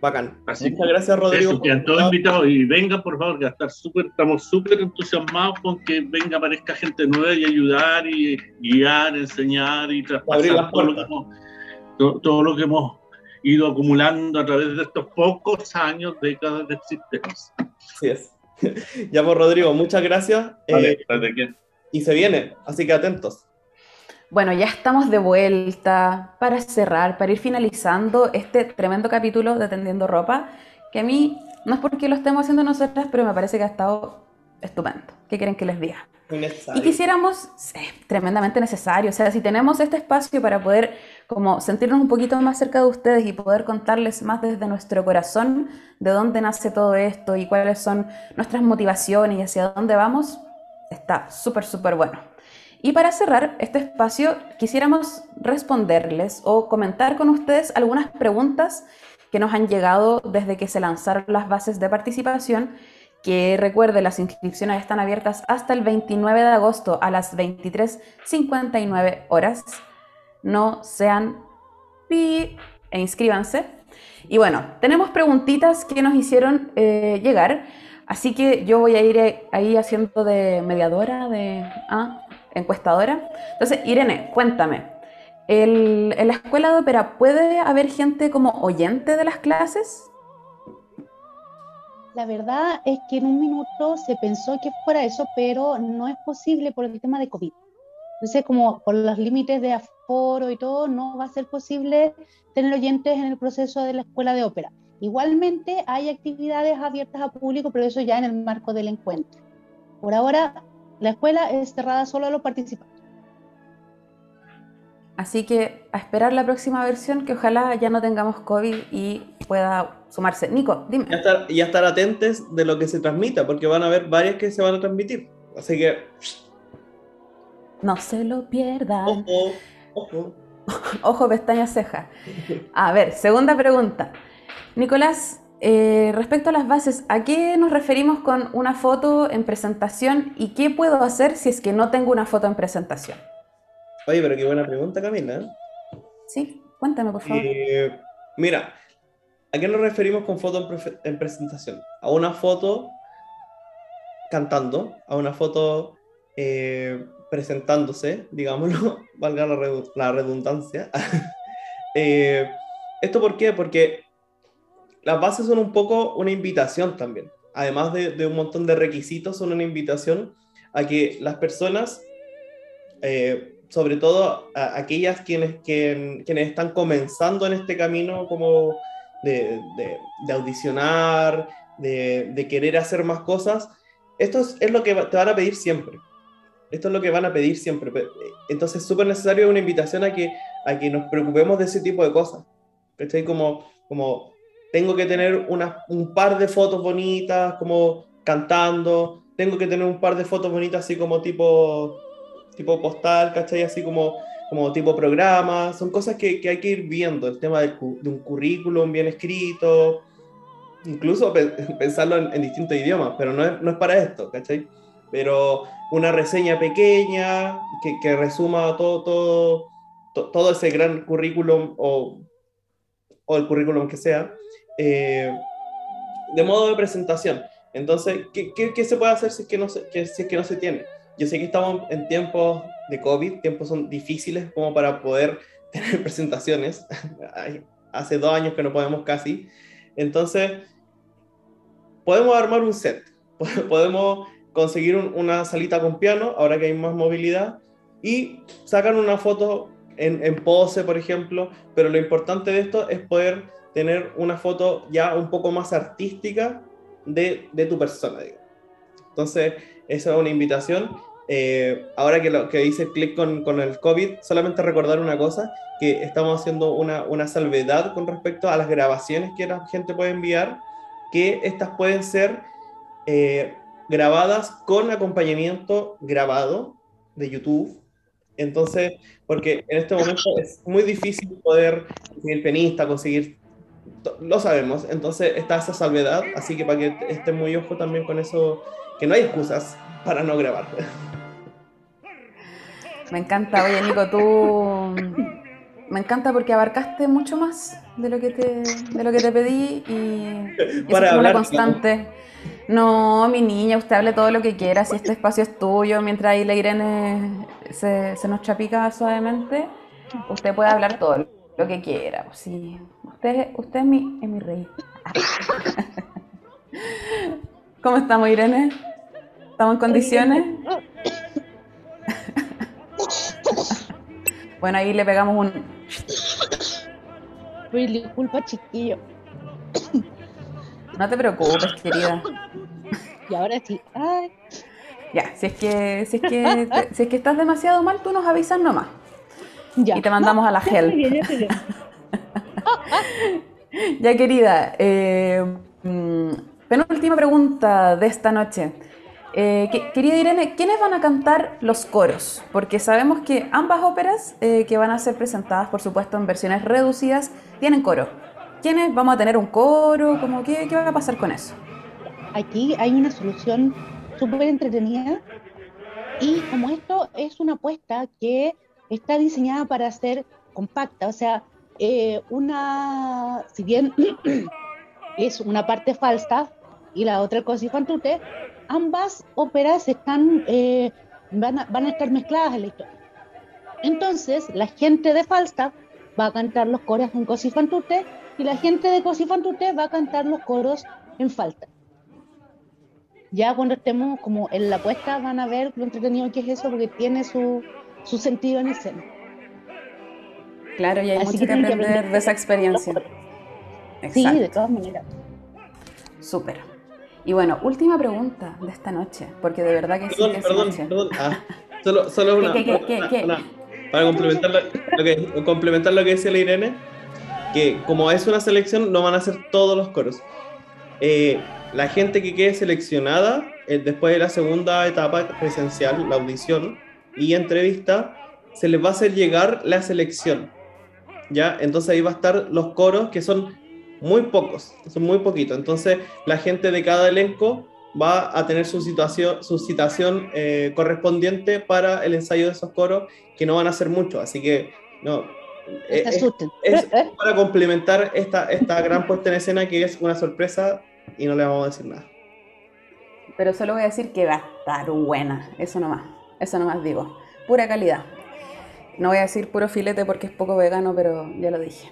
Bacán. Así Muchas gracias, Rodrigo. Eso, todos invitados y vengan, por favor, que estar súper, estamos súper entusiasmados con que venga, aparezca gente nueva y ayudar y guiar, enseñar y traspasar todo lo, que hemos, todo, lo que hemos ido acumulando a través de estos pocos años, décadas de existencia. Así es. ya, pues, Rodrigo, muchas gracias. Vale, eh, y se viene, así que atentos. Bueno, ya estamos de vuelta para cerrar, para ir finalizando este tremendo capítulo de Tendiendo Ropa, que a mí no es porque lo estemos haciendo nosotras, pero me parece que ha estado estupendo. ¿Qué quieren que les diga? Y quisiéramos, tremendamente necesario, o sea, si tenemos este espacio para poder como sentirnos un poquito más cerca de ustedes y poder contarles más desde nuestro corazón de dónde nace todo esto y cuáles son nuestras motivaciones y hacia dónde vamos, Está súper, súper bueno. Y para cerrar este espacio, quisiéramos responderles o comentar con ustedes algunas preguntas que nos han llegado desde que se lanzaron las bases de participación, que recuerde, las inscripciones están abiertas hasta el 29 de agosto a las 23.59 horas. No sean pi e inscríbanse. Y bueno, tenemos preguntitas que nos hicieron eh, llegar. Así que yo voy a ir eh, ahí haciendo de mediadora, de ah, encuestadora. Entonces, Irene, cuéntame, ¿en la escuela de ópera puede haber gente como oyente de las clases? La verdad es que en un minuto se pensó que fuera eso, pero no es posible por el tema de COVID. Entonces, como por los límites de aforo y todo, no va a ser posible tener oyentes en el proceso de la escuela de ópera. Igualmente hay actividades abiertas a público, pero eso ya en el marco del encuentro. Por ahora, la escuela es cerrada solo a los participantes. Así que a esperar la próxima versión, que ojalá ya no tengamos COVID y pueda sumarse. Nico, dime. Y estar, y estar atentos de lo que se transmita, porque van a haber varias que se van a transmitir. Así que... No se lo pierdan. Ojo, ojo. ojo, pestaña, ceja. A ver, segunda pregunta. Nicolás, eh, respecto a las bases, ¿a qué nos referimos con una foto en presentación y qué puedo hacer si es que no tengo una foto en presentación? Oye, pero qué buena pregunta, Camila. Sí, cuéntame, por favor. Eh, mira, ¿a qué nos referimos con foto en, presentación? A una foto cantando, a una foto eh, presentándose, digámoslo, valga la, redundancia. ¿Esto por qué? Porque las bases son un poco una invitación también. Además de, un montón de requisitos, son una invitación a que las personas, eh, sobre todo aquellas quienes, quienes están comenzando en este camino como de, audicionar, de, querer hacer más cosas, esto es, lo que te van a pedir siempre. Esto es lo que van a pedir siempre. Entonces es súper necesario una invitación a que, a que nos preocupemos de ese tipo de cosas. Estoy como, como tengo que tener una, un par de fotos bonitas, como cantando, tengo que tener un par de fotos bonitas así como tipo, tipo postal, ¿cachai? Así como, como tipo programa, son cosas que, que hay que ir viendo, el tema de, de un currículum bien escrito, incluso pensarlo en, distintos idiomas, pero no es, no es, para esto, ¿cachai? Pero una reseña pequeña que, que resuma todo, todo, todo ese gran currículum o, o el currículum que sea, eh, de modo de presentación. Entonces, ¿qué, se puede hacer si es, que no se, si que no se tiene? Yo sé que estamos en tiempos de COVID, tiempos son difíciles como para poder tener presentaciones. Hace dos años que no podemos casi. Entonces, podemos armar un set. Podemos conseguir una salita con piano, ahora que hay más movilidad, y sacar una foto en pose, por ejemplo. Pero lo importante de esto es poder tener una foto ya un poco más artística de, de tu persona. Entonces, esa es una invitación. Eh, ahora que, lo, que hice clic con, con, el COVID, solamente recordar una cosa, que estamos haciendo una, una, salvedad con respecto a las grabaciones que la gente puede enviar, que estas pueden ser eh, grabadas con acompañamiento grabado de YouTube. Entonces, porque en este momento es muy difícil poder conseguir penista, conseguir lo sabemos, entonces está esa salvedad, así que para que estén muy ojo también con eso, que no hay excusas para no grabar. Me encanta, oye Nico, tú me encanta porque abarcaste mucho más de lo que te, de lo que te pedí y, para hablar, constante. No, mi niña, usted hable todo lo que quiera, si este espacio es tuyo, mientras ahí la Irene se, se nos chapica suavemente, usted puede hablar todo lo que quiera. Pues sí. Usted, usted es, mi, es mi rey. ¿Cómo estamos, Irene? ¿Estamos en condiciones? bueno, ahí le pegamos un... Disculpa, chiquillo. No te preocupes, querida. Y ahora sí. Ya, si es que, si es que, si es que estás demasiado mal, tú nos avisas nomás. Y te mandamos a la gel. ya, querida. Eh, mm, penúltima pregunta de esta noche. Eh, querida Irene, ¿quiénes van a cantar los coros? Porque sabemos que ambas óperas eh, que van a ser presentadas, por supuesto, en versiones reducidas, tienen coro. ¿Quiénes vamos a tener un coro? ¿Cómo, qué, ¿Qué va a pasar con eso? Aquí hay una solución súper entretenida y como esto es una apuesta que está diseñada para ser compacta, o sea, eh, una, si bien es una parte falsa y la otra cosa infantute, ambas óperas están, eh, van, a, van, a, estar mezcladas en la historia. Entonces, la gente de Falstaff va a cantar los coros en Cosifantute y la gente de Cosifantute va a cantar los coros en Falta. Ya cuando estemos como en la puesta van a ver lo entretenido que es eso porque tiene su, su sentido en escena. Claro, y hay mucho que, aprender, de esa experiencia. Sí, de todas maneras. Súper. Y bueno, última pregunta de esta noche, porque de verdad que perdón, sí que perdón, perdón. Ah, solo, solo una, ¿Qué, qué, qué, para complementar lo, que, complementar lo que decía la Irene, que como es una selección, no van a ser todos los coros. Eh, la gente que quede seleccionada eh, después de la segunda etapa presencial, la audición, y entrevista, se les va a hacer llegar la selección. ¿Ya? Entonces ahí va a estar los coros que son muy pocos, son muy poquitos. Entonces la gente de cada elenco va a tener su situación, su citación eh, correspondiente para el ensayo de esos coros, que no van a ser muchos. Así que no, eh, es, para complementar esta, esta gran puesta en escena que es una sorpresa y no le vamos a decir nada. Pero solo voy a decir que va a estar buena, eso nomás. Eso nomás digo. Pura calidad. No voy a decir puro filete porque es poco vegano, pero ya lo dije.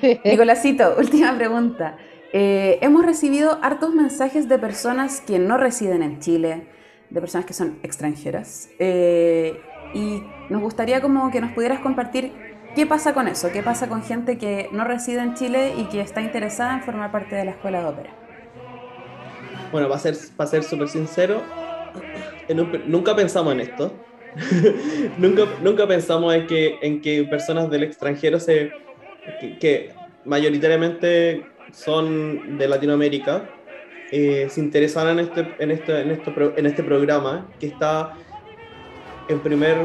Nicolásito, última pregunta. Eh, hemos recibido hartos mensajes de personas que no residen en Chile, de personas que son extranjeras, eh, y nos gustaría como que nos pudieras compartir qué pasa con eso, qué pasa con gente que no reside en Chile y que está interesada en formar parte de la escuela de ópera. Bueno, para ser, para ser súper sincero, nunca pensamos en esto. nunca, nunca pensamos en que, en que personas del extranjero se, que, mayoritariamente son de Latinoamérica eh, se interesaran en este, en, este, en, en este programa que está en primer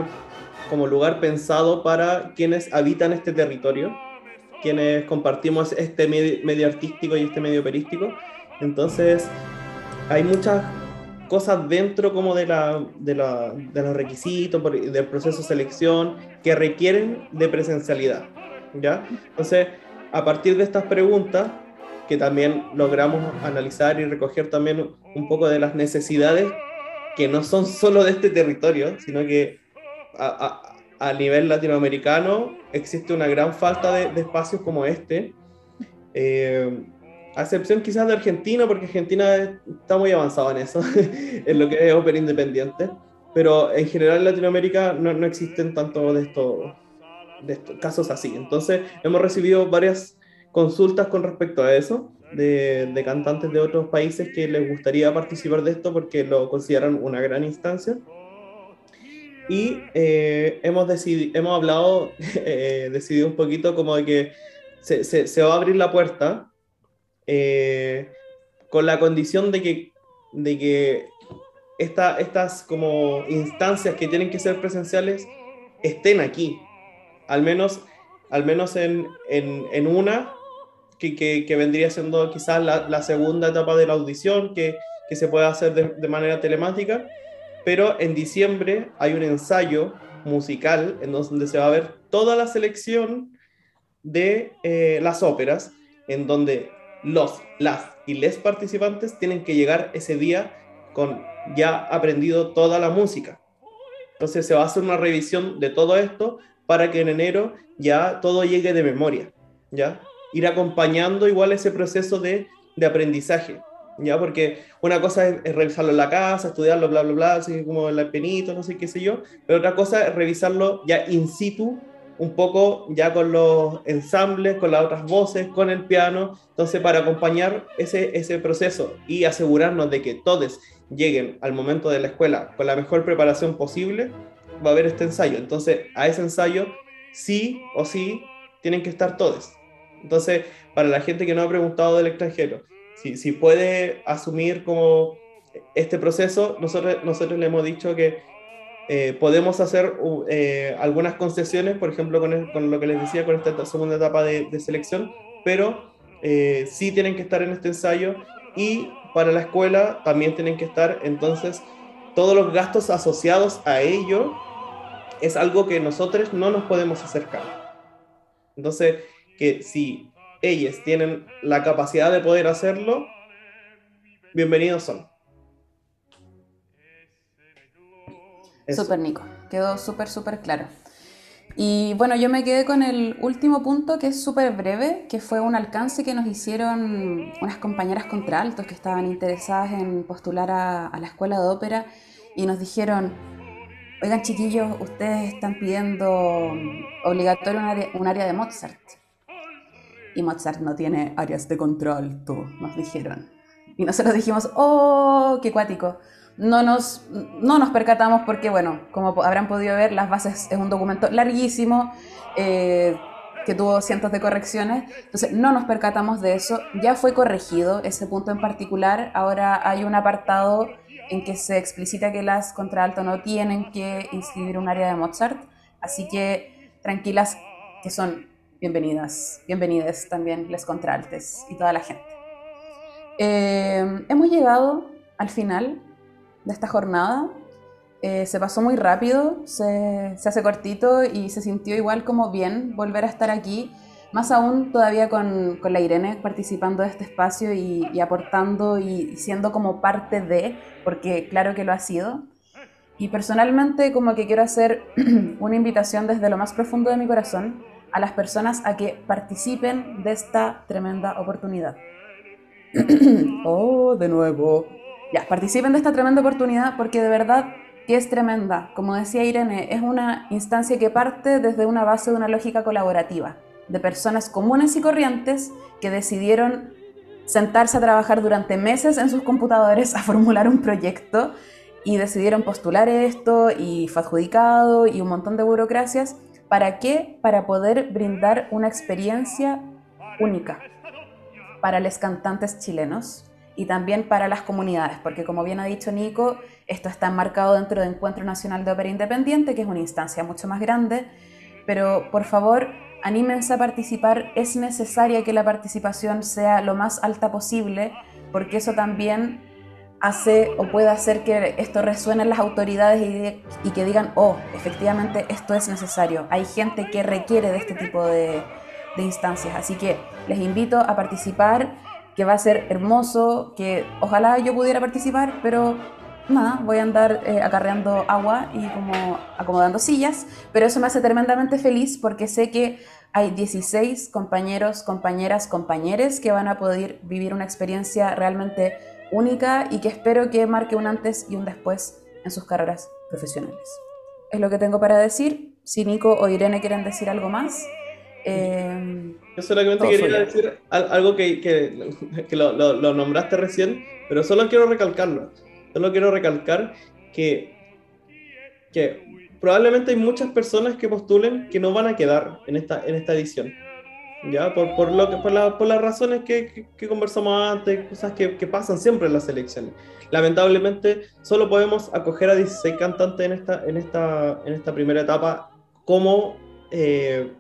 como lugar pensado para quienes habitan este territorio, quienes compartimos este medio, artístico y este medio operístico. Entonces, hay muchas cosas dentro como de, la, de, la, de los requisitos, del proceso de selección, que requieren de presencialidad. ¿ya? Entonces, a partir de estas preguntas, que también logramos analizar y recoger también un poco de las necesidades que no son solo de este territorio, sino que a, a, nivel latinoamericano existe una gran falta de, de espacios como este. Eh, a excepción quizás de Argentina, porque Argentina está muy avanzado en eso, en lo que es ópera independiente, pero en general en Latinoamérica no, no existen tanto de estos, de casos así. Entonces hemos recibido varias consultas con respecto a eso, de, de, cantantes de otros países que les gustaría participar de esto porque lo consideran una gran instancia. Y eh, hemos, hemos hablado, eh, decidido un poquito como de que se, se, se va a abrir la puerta eh, con la condición de que, de que esta, estas como instancias que tienen que ser presenciales estén aquí, al menos, al menos en, en, en una que, que, que, vendría siendo quizás la, la, segunda etapa de la audición, que, que se puede hacer de, de, manera telemática, pero en diciembre hay un ensayo musical en donde se va a ver toda la selección de eh, las óperas, en donde los, las y les participantes tienen que llegar ese día con ya aprendido toda la música. Entonces se va a hacer una revisión de todo esto para que en enero ya todo llegue de memoria, ¿ya? Ir acompañando igual ese proceso de, de aprendizaje, ¿ya? Porque una cosa es, es, revisarlo en la casa, estudiarlo, bla, bla, bla, así como el penito, no sé qué sé yo, pero otra cosa es revisarlo ya in situ un poco ya con los ensambles, con las otras voces, con el piano, entonces para acompañar ese, ese proceso y asegurarnos de que todos lleguen al momento de la escuela con la mejor preparación posible, va a haber este ensayo. Entonces a ese ensayo sí o sí tienen que estar todos. Entonces, para la gente que no ha preguntado del extranjero, si, si puede asumir como este proceso, nosotros, nosotros le hemos dicho que eh, podemos hacer eh, algunas concesiones, por ejemplo, con, el, con, lo que les decía, con esta segunda etapa de, de selección, pero eh, sí tienen que estar en este ensayo y para la escuela también tienen que estar, entonces, todos los gastos asociados a ello es algo que nosotros no nos podemos acercar. Entonces, que si ellos tienen la capacidad de poder hacerlo, bienvenidos son. Súper, Nico. Quedó súper, súper claro. Y bueno, yo me quedé con el último punto que es súper breve, que fue un alcance que nos hicieron unas compañeras contraltos que estaban interesadas en postular a, a la escuela de ópera y nos dijeron, oigan chiquillos, ustedes están pidiendo obligatorio un área, un área de Mozart. Y Mozart no tiene áreas de contralto, nos dijeron. Y nosotros dijimos, oh, qué cuático no nos, no nos percatamos porque, bueno, como habrán podido ver, las bases es un documento larguísimo eh, que tuvo cientos de correcciones, entonces no nos percatamos de eso, ya fue corregido ese punto en particular, ahora hay un apartado en que se explicita que las contralto no tienen que inscribir un área de Mozart, así que tranquilas que son bienvenidas, bienvenidas también las contraltes y toda la gente. Eh, hemos llegado al final de esta jornada. Eh, se pasó muy rápido, se, se, hace cortito y se sintió igual como bien volver a estar aquí, más aún todavía con, con la Irene participando de este espacio y, y, aportando y siendo como parte de, porque claro que lo ha sido. Y personalmente como que quiero hacer una invitación desde lo más profundo de mi corazón a las personas a que participen de esta tremenda oportunidad. oh, de nuevo. Participen de esta tremenda oportunidad porque de verdad que es tremenda. Como decía Irene, es una instancia que parte desde una base de una lógica colaborativa, de personas comunes y corrientes que decidieron sentarse a trabajar durante meses en sus computadores a formular un proyecto y decidieron postular esto y fue adjudicado y un montón de burocracias. ¿Para qué? Para poder brindar una experiencia única para los cantantes chilenos y también para las comunidades, porque como bien ha dicho Nico, esto está enmarcado dentro del Encuentro Nacional de Ópera Independiente, que es una instancia mucho más grande, pero por favor, anímense a participar, es necesaria que la participación sea lo más alta posible, porque eso también hace o puede hacer que esto resuene en las autoridades y, que digan, oh, efectivamente esto es necesario. Hay gente que requiere de este tipo de, instancias. Así que les invito a participar, que va a ser hermoso, que ojalá yo pudiera participar, pero nada, voy a andar eh, acarreando agua y como acomodando sillas, pero eso me hace tremendamente feliz porque sé que hay 16 compañeros, compañeras, compañeres que van a poder vivir una experiencia realmente única y que espero que marque un antes y un después en sus carreras profesionales. Es lo que tengo para decir. Si Nico o Irene quieren decir algo más. Eh, Yo solamente quería decir algo que, que, lo, lo, nombraste recién, pero solo quiero recalcarlo. Solo quiero recalcar que, que probablemente hay muchas personas que postulen que no van a quedar en esta, en esta edición. ¿ya? Por, por, lo que, por, la, por las razones que, que, conversamos antes, cosas que, que, pasan siempre en las elecciones. Lamentablemente, solo podemos acoger a 16 cantantes en esta, en esta, en esta primera etapa como, eh,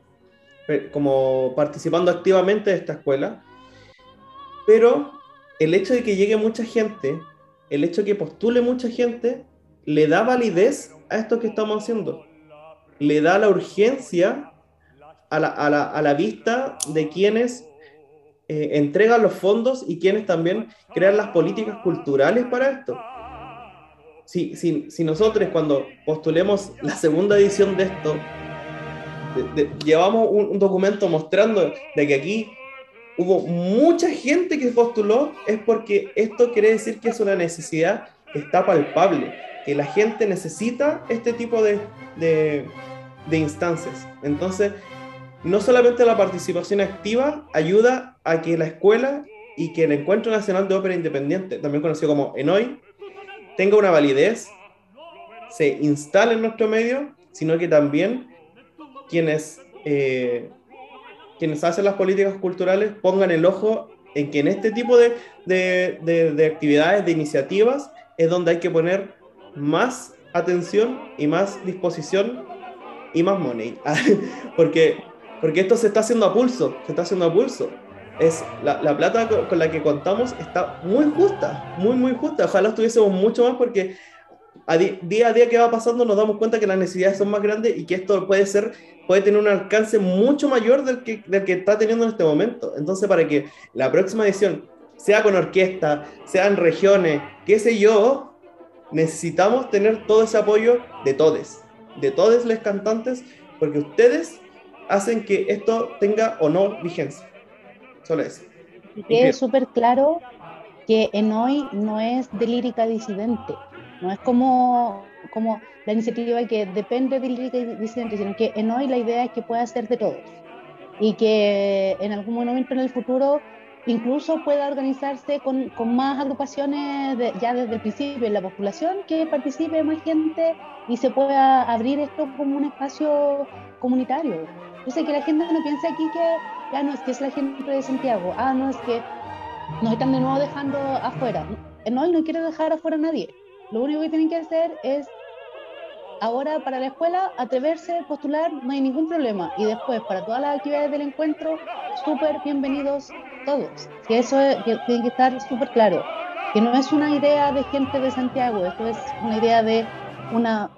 como participando activamente de esta escuela, pero el hecho de que llegue mucha gente, el hecho de que postule mucha gente, le da validez a esto que estamos haciendo. Le da la urgencia a la, a la, a la vista de quienes eh, entregan los fondos y quienes también crean las políticas culturales para esto. Si, si, si nosotros cuando postulemos la segunda edición de esto, llevamos un, un, documento mostrando de que aquí hubo mucha gente que postuló, es porque esto quiere decir que es una necesidad que está palpable, que la gente necesita este tipo de, de, de instancias. Entonces, no solamente la participación activa ayuda a que la escuela y que el Encuentro Nacional de Ópera Independiente, también conocido como ENOI, tenga una validez, se instale en nuestro medio, sino que también quienes, eh, quienes hacen las políticas culturales pongan el ojo en que en este tipo de, de, de actividades, de iniciativas, es donde hay que poner más atención y más disposición y más money. Porque porque esto se está haciendo a pulso, se está haciendo a pulso. Es, la, la plata con, la que contamos está muy justa, muy, muy justa. Ojalá estuviésemos mucho más porque a día a día que va pasando nos damos cuenta que las necesidades son más grandes y que esto puede ser puede tener un alcance mucho mayor del que, del que está teniendo en este momento. Entonces, para que la próxima edición sea con orquesta, sea en regiones, qué sé yo, necesitamos tener todo ese apoyo de todos, de todos los cantantes, porque ustedes hacen que esto tenga o no vigencia. Solo eso. Y quede súper claro que Enoy no es de lírica disidente, no es como, como la iniciativa que depende de lírica disidente, sino que Enoy la idea es que pueda ser de todos y que en algún momento en el futuro incluso pueda organizarse con, con más agrupaciones ya desde el principio en la población, que participe más gente y se pueda abrir esto como un espacio comunitario. Yo sé que la gente no piensa aquí que ya no es que es la gente de Santiago, ah, no es que nos están de nuevo dejando afuera. No, no quiere dejar afuera a nadie. Lo único que tienen que hacer es ahora para la escuela atreverse, postular, no hay ningún problema. Y después para todas las actividades del encuentro, súper bienvenidos todos. Que eso que tiene que estar súper claro. Que no es una idea de gente de Santiago, esto es una idea de una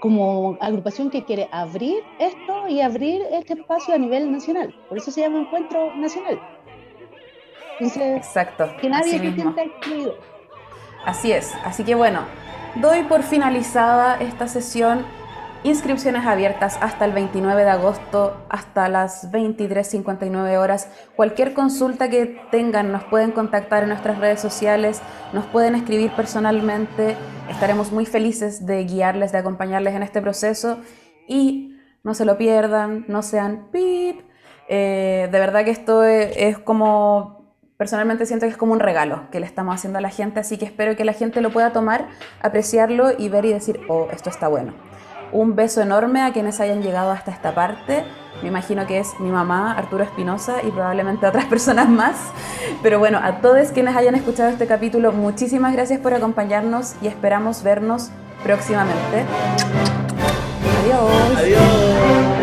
como agrupación que quiere abrir esto y abrir este espacio a nivel nacional. Por eso se llama Encuentro Nacional. Exacto. Que nadie se sienta excluido. Así es. Así que bueno, doy por finalizada esta sesión Inscripciones abiertas hasta el 29 de agosto, hasta las 23.59 horas. Cualquier consulta que tengan nos pueden contactar en nuestras redes sociales, nos pueden escribir personalmente. Estaremos muy felices de guiarles, de acompañarles en este proceso y no se lo pierdan, no sean pip. Eh, de verdad que esto es, como personalmente siento que es como un regalo que le estamos haciendo a la gente, así que espero que la gente lo pueda tomar, apreciarlo y ver y decir, oh, esto está bueno. Un beso enorme a quienes hayan llegado hasta esta parte. Me imagino que es mi mamá, Arturo Espinosa, y probablemente otras personas más. Pero bueno, a todos quienes hayan escuchado este capítulo, muchísimas gracias por acompañarnos y esperamos vernos próximamente. Adiós. Adiós.